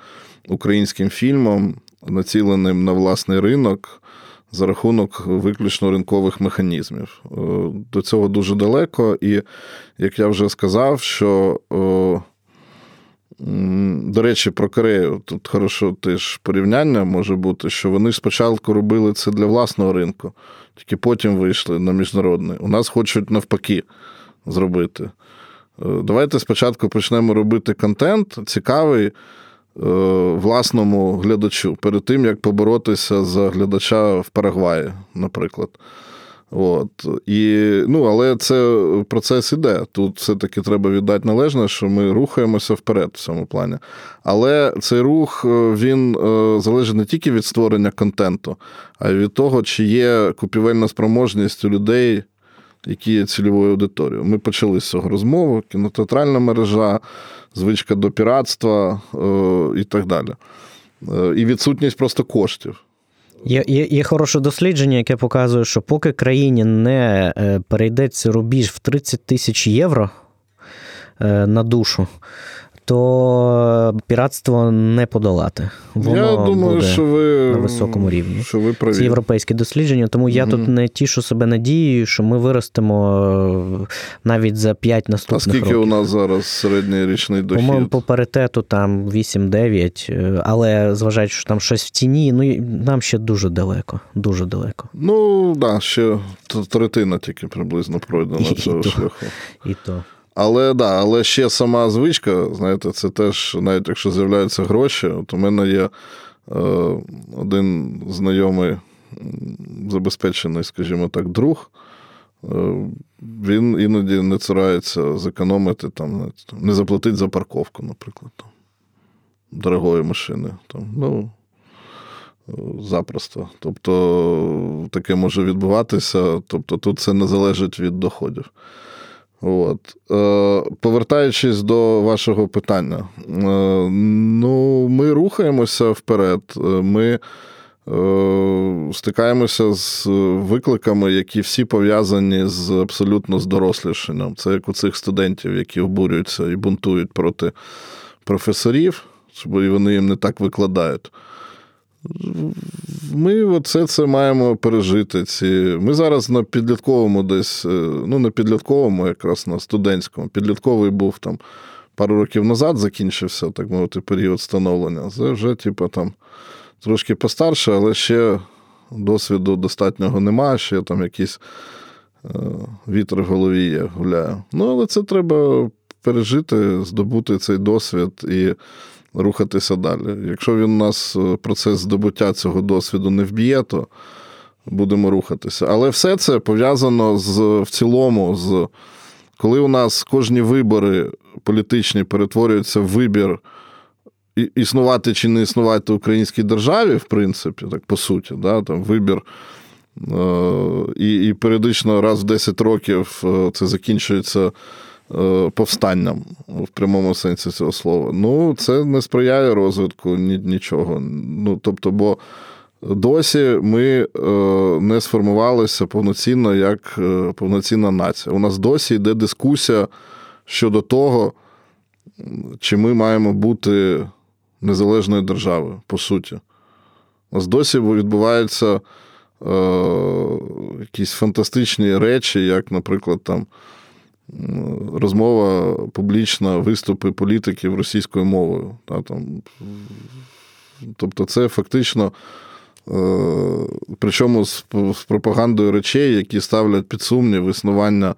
A: українським фільмам, націленим на власний ринок. За рахунок виключно ринкових механізмів. Е, до цього дуже далеко, і як я вже сказав, що, до речі, про Корею тут хорошо теж порівняння може бути, що вони спочатку робили це для власного ринку тільки потім вийшли на міжнародний. У нас хочуть навпаки зробити. Е, давайте спочатку почнемо робити контент цікавий е, власному глядачу, перед тим, як поборотися за глядача в Парагваї, наприклад. От. І, ну, Але це процес іде. Тут все-таки треба віддати належне, що ми рухаємося вперед в цьому плані. Але цей рух е, він е, залежить не тільки від створення контенту, а й від того, чи є купівельна спроможність у людей, які є цільовою аудиторією. Ми почали з цього розмову, кінотеатральна мережа, звичка до піратства е, і так далі. І відсутність просто коштів.
C: Є є, є хороше дослідження, яке показує, що поки країні не е, перейдеться рубіж в 30 тисяч євро е, на душу, то піратство не подолати. Воно
A: я думаю,
C: буде
A: що ви
C: на високому рівні.
A: Що ви праві.
C: Це європейське дослідження, тому я угу. тут не тішу себе надією, що ми виростемо е, навіть за 5 наступних років.
A: А скільки
C: років.
A: у нас зараз середній річний дохід?
C: По-моєму, по паритету там 8-9, е, але зважаючи, що там щось в тіні, ну нам ще дуже далеко. Дуже далеко.
A: Ну, так, да, ще третина тільки приблизно пройдена цього шляху.
C: І то.
A: Але да, але ще сама звичка, знаєте, це теж, навіть якщо з'являються гроші, от у мене є е, один знайомий забезпечений, скажімо так, друг. Е, він іноді не цурається зекономити, там, не заплатити за парковку, наприклад. дорогої машини. Там, ну, Запросто. Тобто таке може відбуватися. Тобто тут це не залежить від доходів. От. Е, Повертаючись до вашого питання, е, ну, ми рухаємося вперед. Ми е, стикаємося з викликами, які всі пов'язані з абсолютно з дорослішанням. Це як у цих студентів, які обурюються і бунтують проти професорів, бо вони їм не так викладають. Ми оце це маємо пережити. Ці... Ми зараз на підлітковому десь, е, ну не підлітковому, якраз на студентському. Підлітковий був там пару років назад, закінчився, так мовити, період становлення. Це вже, типу, там трошки постарше, але ще досвіду достатнього немає, ще там якийсь е, вітер в голові є, гуляє. Ну, але це треба пережити, здобути цей досвід і рухатися далі. Якщо він нас е, процес здобуття цього досвіду не вб'є, то будемо рухатися. Але все це пов'язано з в цілому, з коли у нас кожні вибори політичні перетворюються в вибір. Існувати чи не існувати в українській державі, в принципі, так по суті, да, там вибір. Е, і і періодично раз в 10 років е, це закінчується повстанням в прямому сенсі цього слова. Ну, це не сприяє розвитку нічого. Ну, тобто, бо досі ми е, не сформувалися повноцінно як е, повноцінна нація. У нас досі йде дискусія щодо того, чи ми маємо бути незалежною державою, по суті. У нас досі відбуваються е, якісь фантастичні речі, як, наприклад, там розмова публічна, виступи політиків російською мовою. Та, там. Тобто, це фактично, е, причому з, пропагандою речей, які ставлять під сумнів існування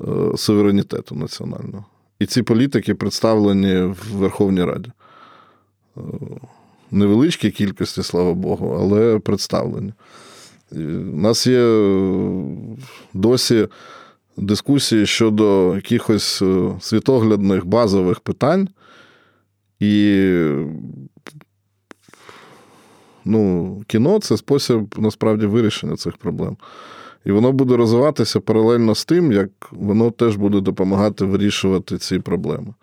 A: е, суверенітету національного. І ці політики представлені в Верховній Раді. Е, невеличкій кількості, слава Богу, але представлені. У нас є досі дискусії щодо якихось е, світоглядних базових питань. І ну, кіно це спосіб насправді вирішення цих проблем. І воно буде розвиватися паралельно з тим, як воно теж буде допомагати вирішувати ці проблеми.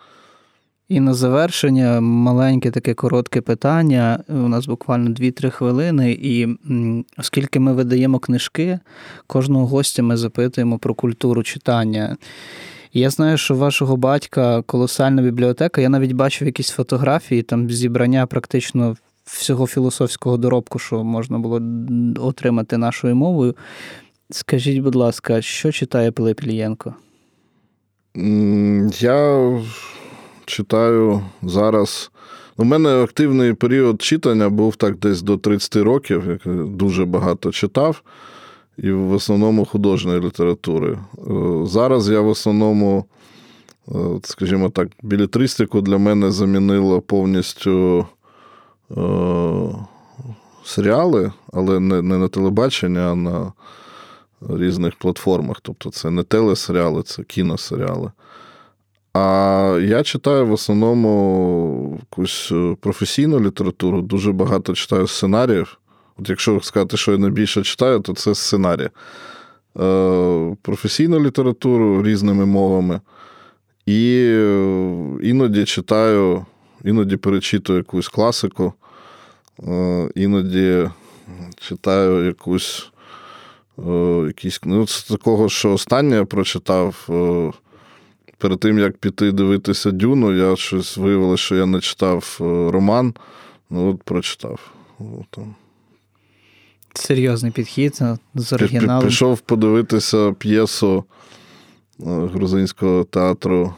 B: І на завершення маленьке таке коротке питання. У нас буквально 2-3 хвилини, і оскільки ми видаємо книжки, кожного гостя ми запитуємо про культуру читання. я знаю, що у вашого батька колосальна бібліотека. Я навіть бачив якісь фотографії, там зібрання практично всього філософського доробку, що можна було отримати нашою мовою. Скажіть, будь ласка, що читає Пилип Ілієнко?
A: Я читаю зараз. У мене активний період читання був так десь до 30 років, як дуже багато читав, і в основному художньої літератури. Е, зараз я в основному, е, скажімо так, білетристику для мене замінило повністю е, серіали, але не на телебачення, а на різних платформах. Тобто це не телесеріали, це кіносеріали. А я читаю в основному якусь е, професійну літературу, дуже багато читаю сценаріїв. От якщо сказати, що я найбільше читаю, то це сценарії. Е, професійну літературу різними мовами. І е, іноді читаю, іноді перечитую якусь класику, іноді читаю якусь якісь ну, з такого, що останнє я прочитав перед тим, як піти дивитися Дюну, я щось виявилося, що я не читав е, роман, ну от прочитав. От,
B: Серйозний підхід е, з оригіналом.
A: Пішов подивитися п'єсу е, грузинського театру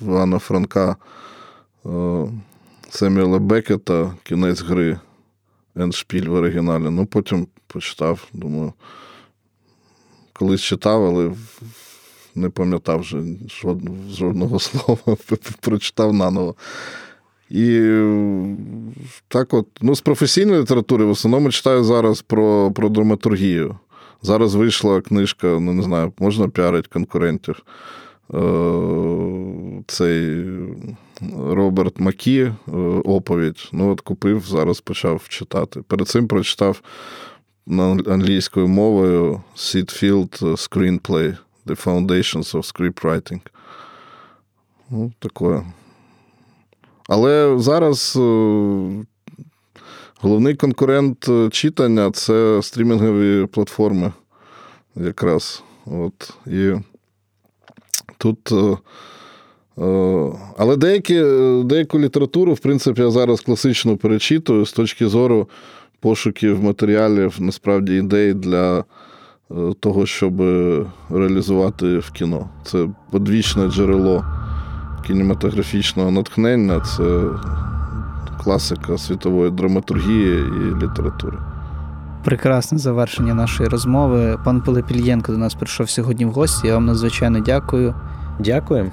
A: Івана Франка Семюела Бекета кінець гри Еншпіль в оригіналі. Ну, потім почитав, думаю, колись читав, але не пам'ятав вже жодного слова, прочитав наново. І так от, ну, з професійної літератури в основному читаю зараз про про драматургію. Зараз вийшла книжка, ну не знаю, можна піарити конкурентів. Е, цей Роберт Макі е, оповідь. Ну, от купив, зараз почав читати. Перед цим прочитав англійською мовою Seedfield Screenplay The Foundations of Scriptwriting. Ну, таке. Але зараз е, головний конкурент читання це стрімінгові платформи. Якраз. От. І тут. Але деякі, деяку літературу, в принципі, я зараз класично перечитую з точки зору пошуків матеріалів, насправді, ідей для е, того, щоб реалізувати в кіно. Це подвічне джерело кінематографічного натхнення, це класика світової драматургії і літератури.
B: Прекрасне завершення нашої розмови. Пан Пилипільєнко до нас прийшов сьогодні в гості. Я вам надзвичайно дякую.
C: Дякую.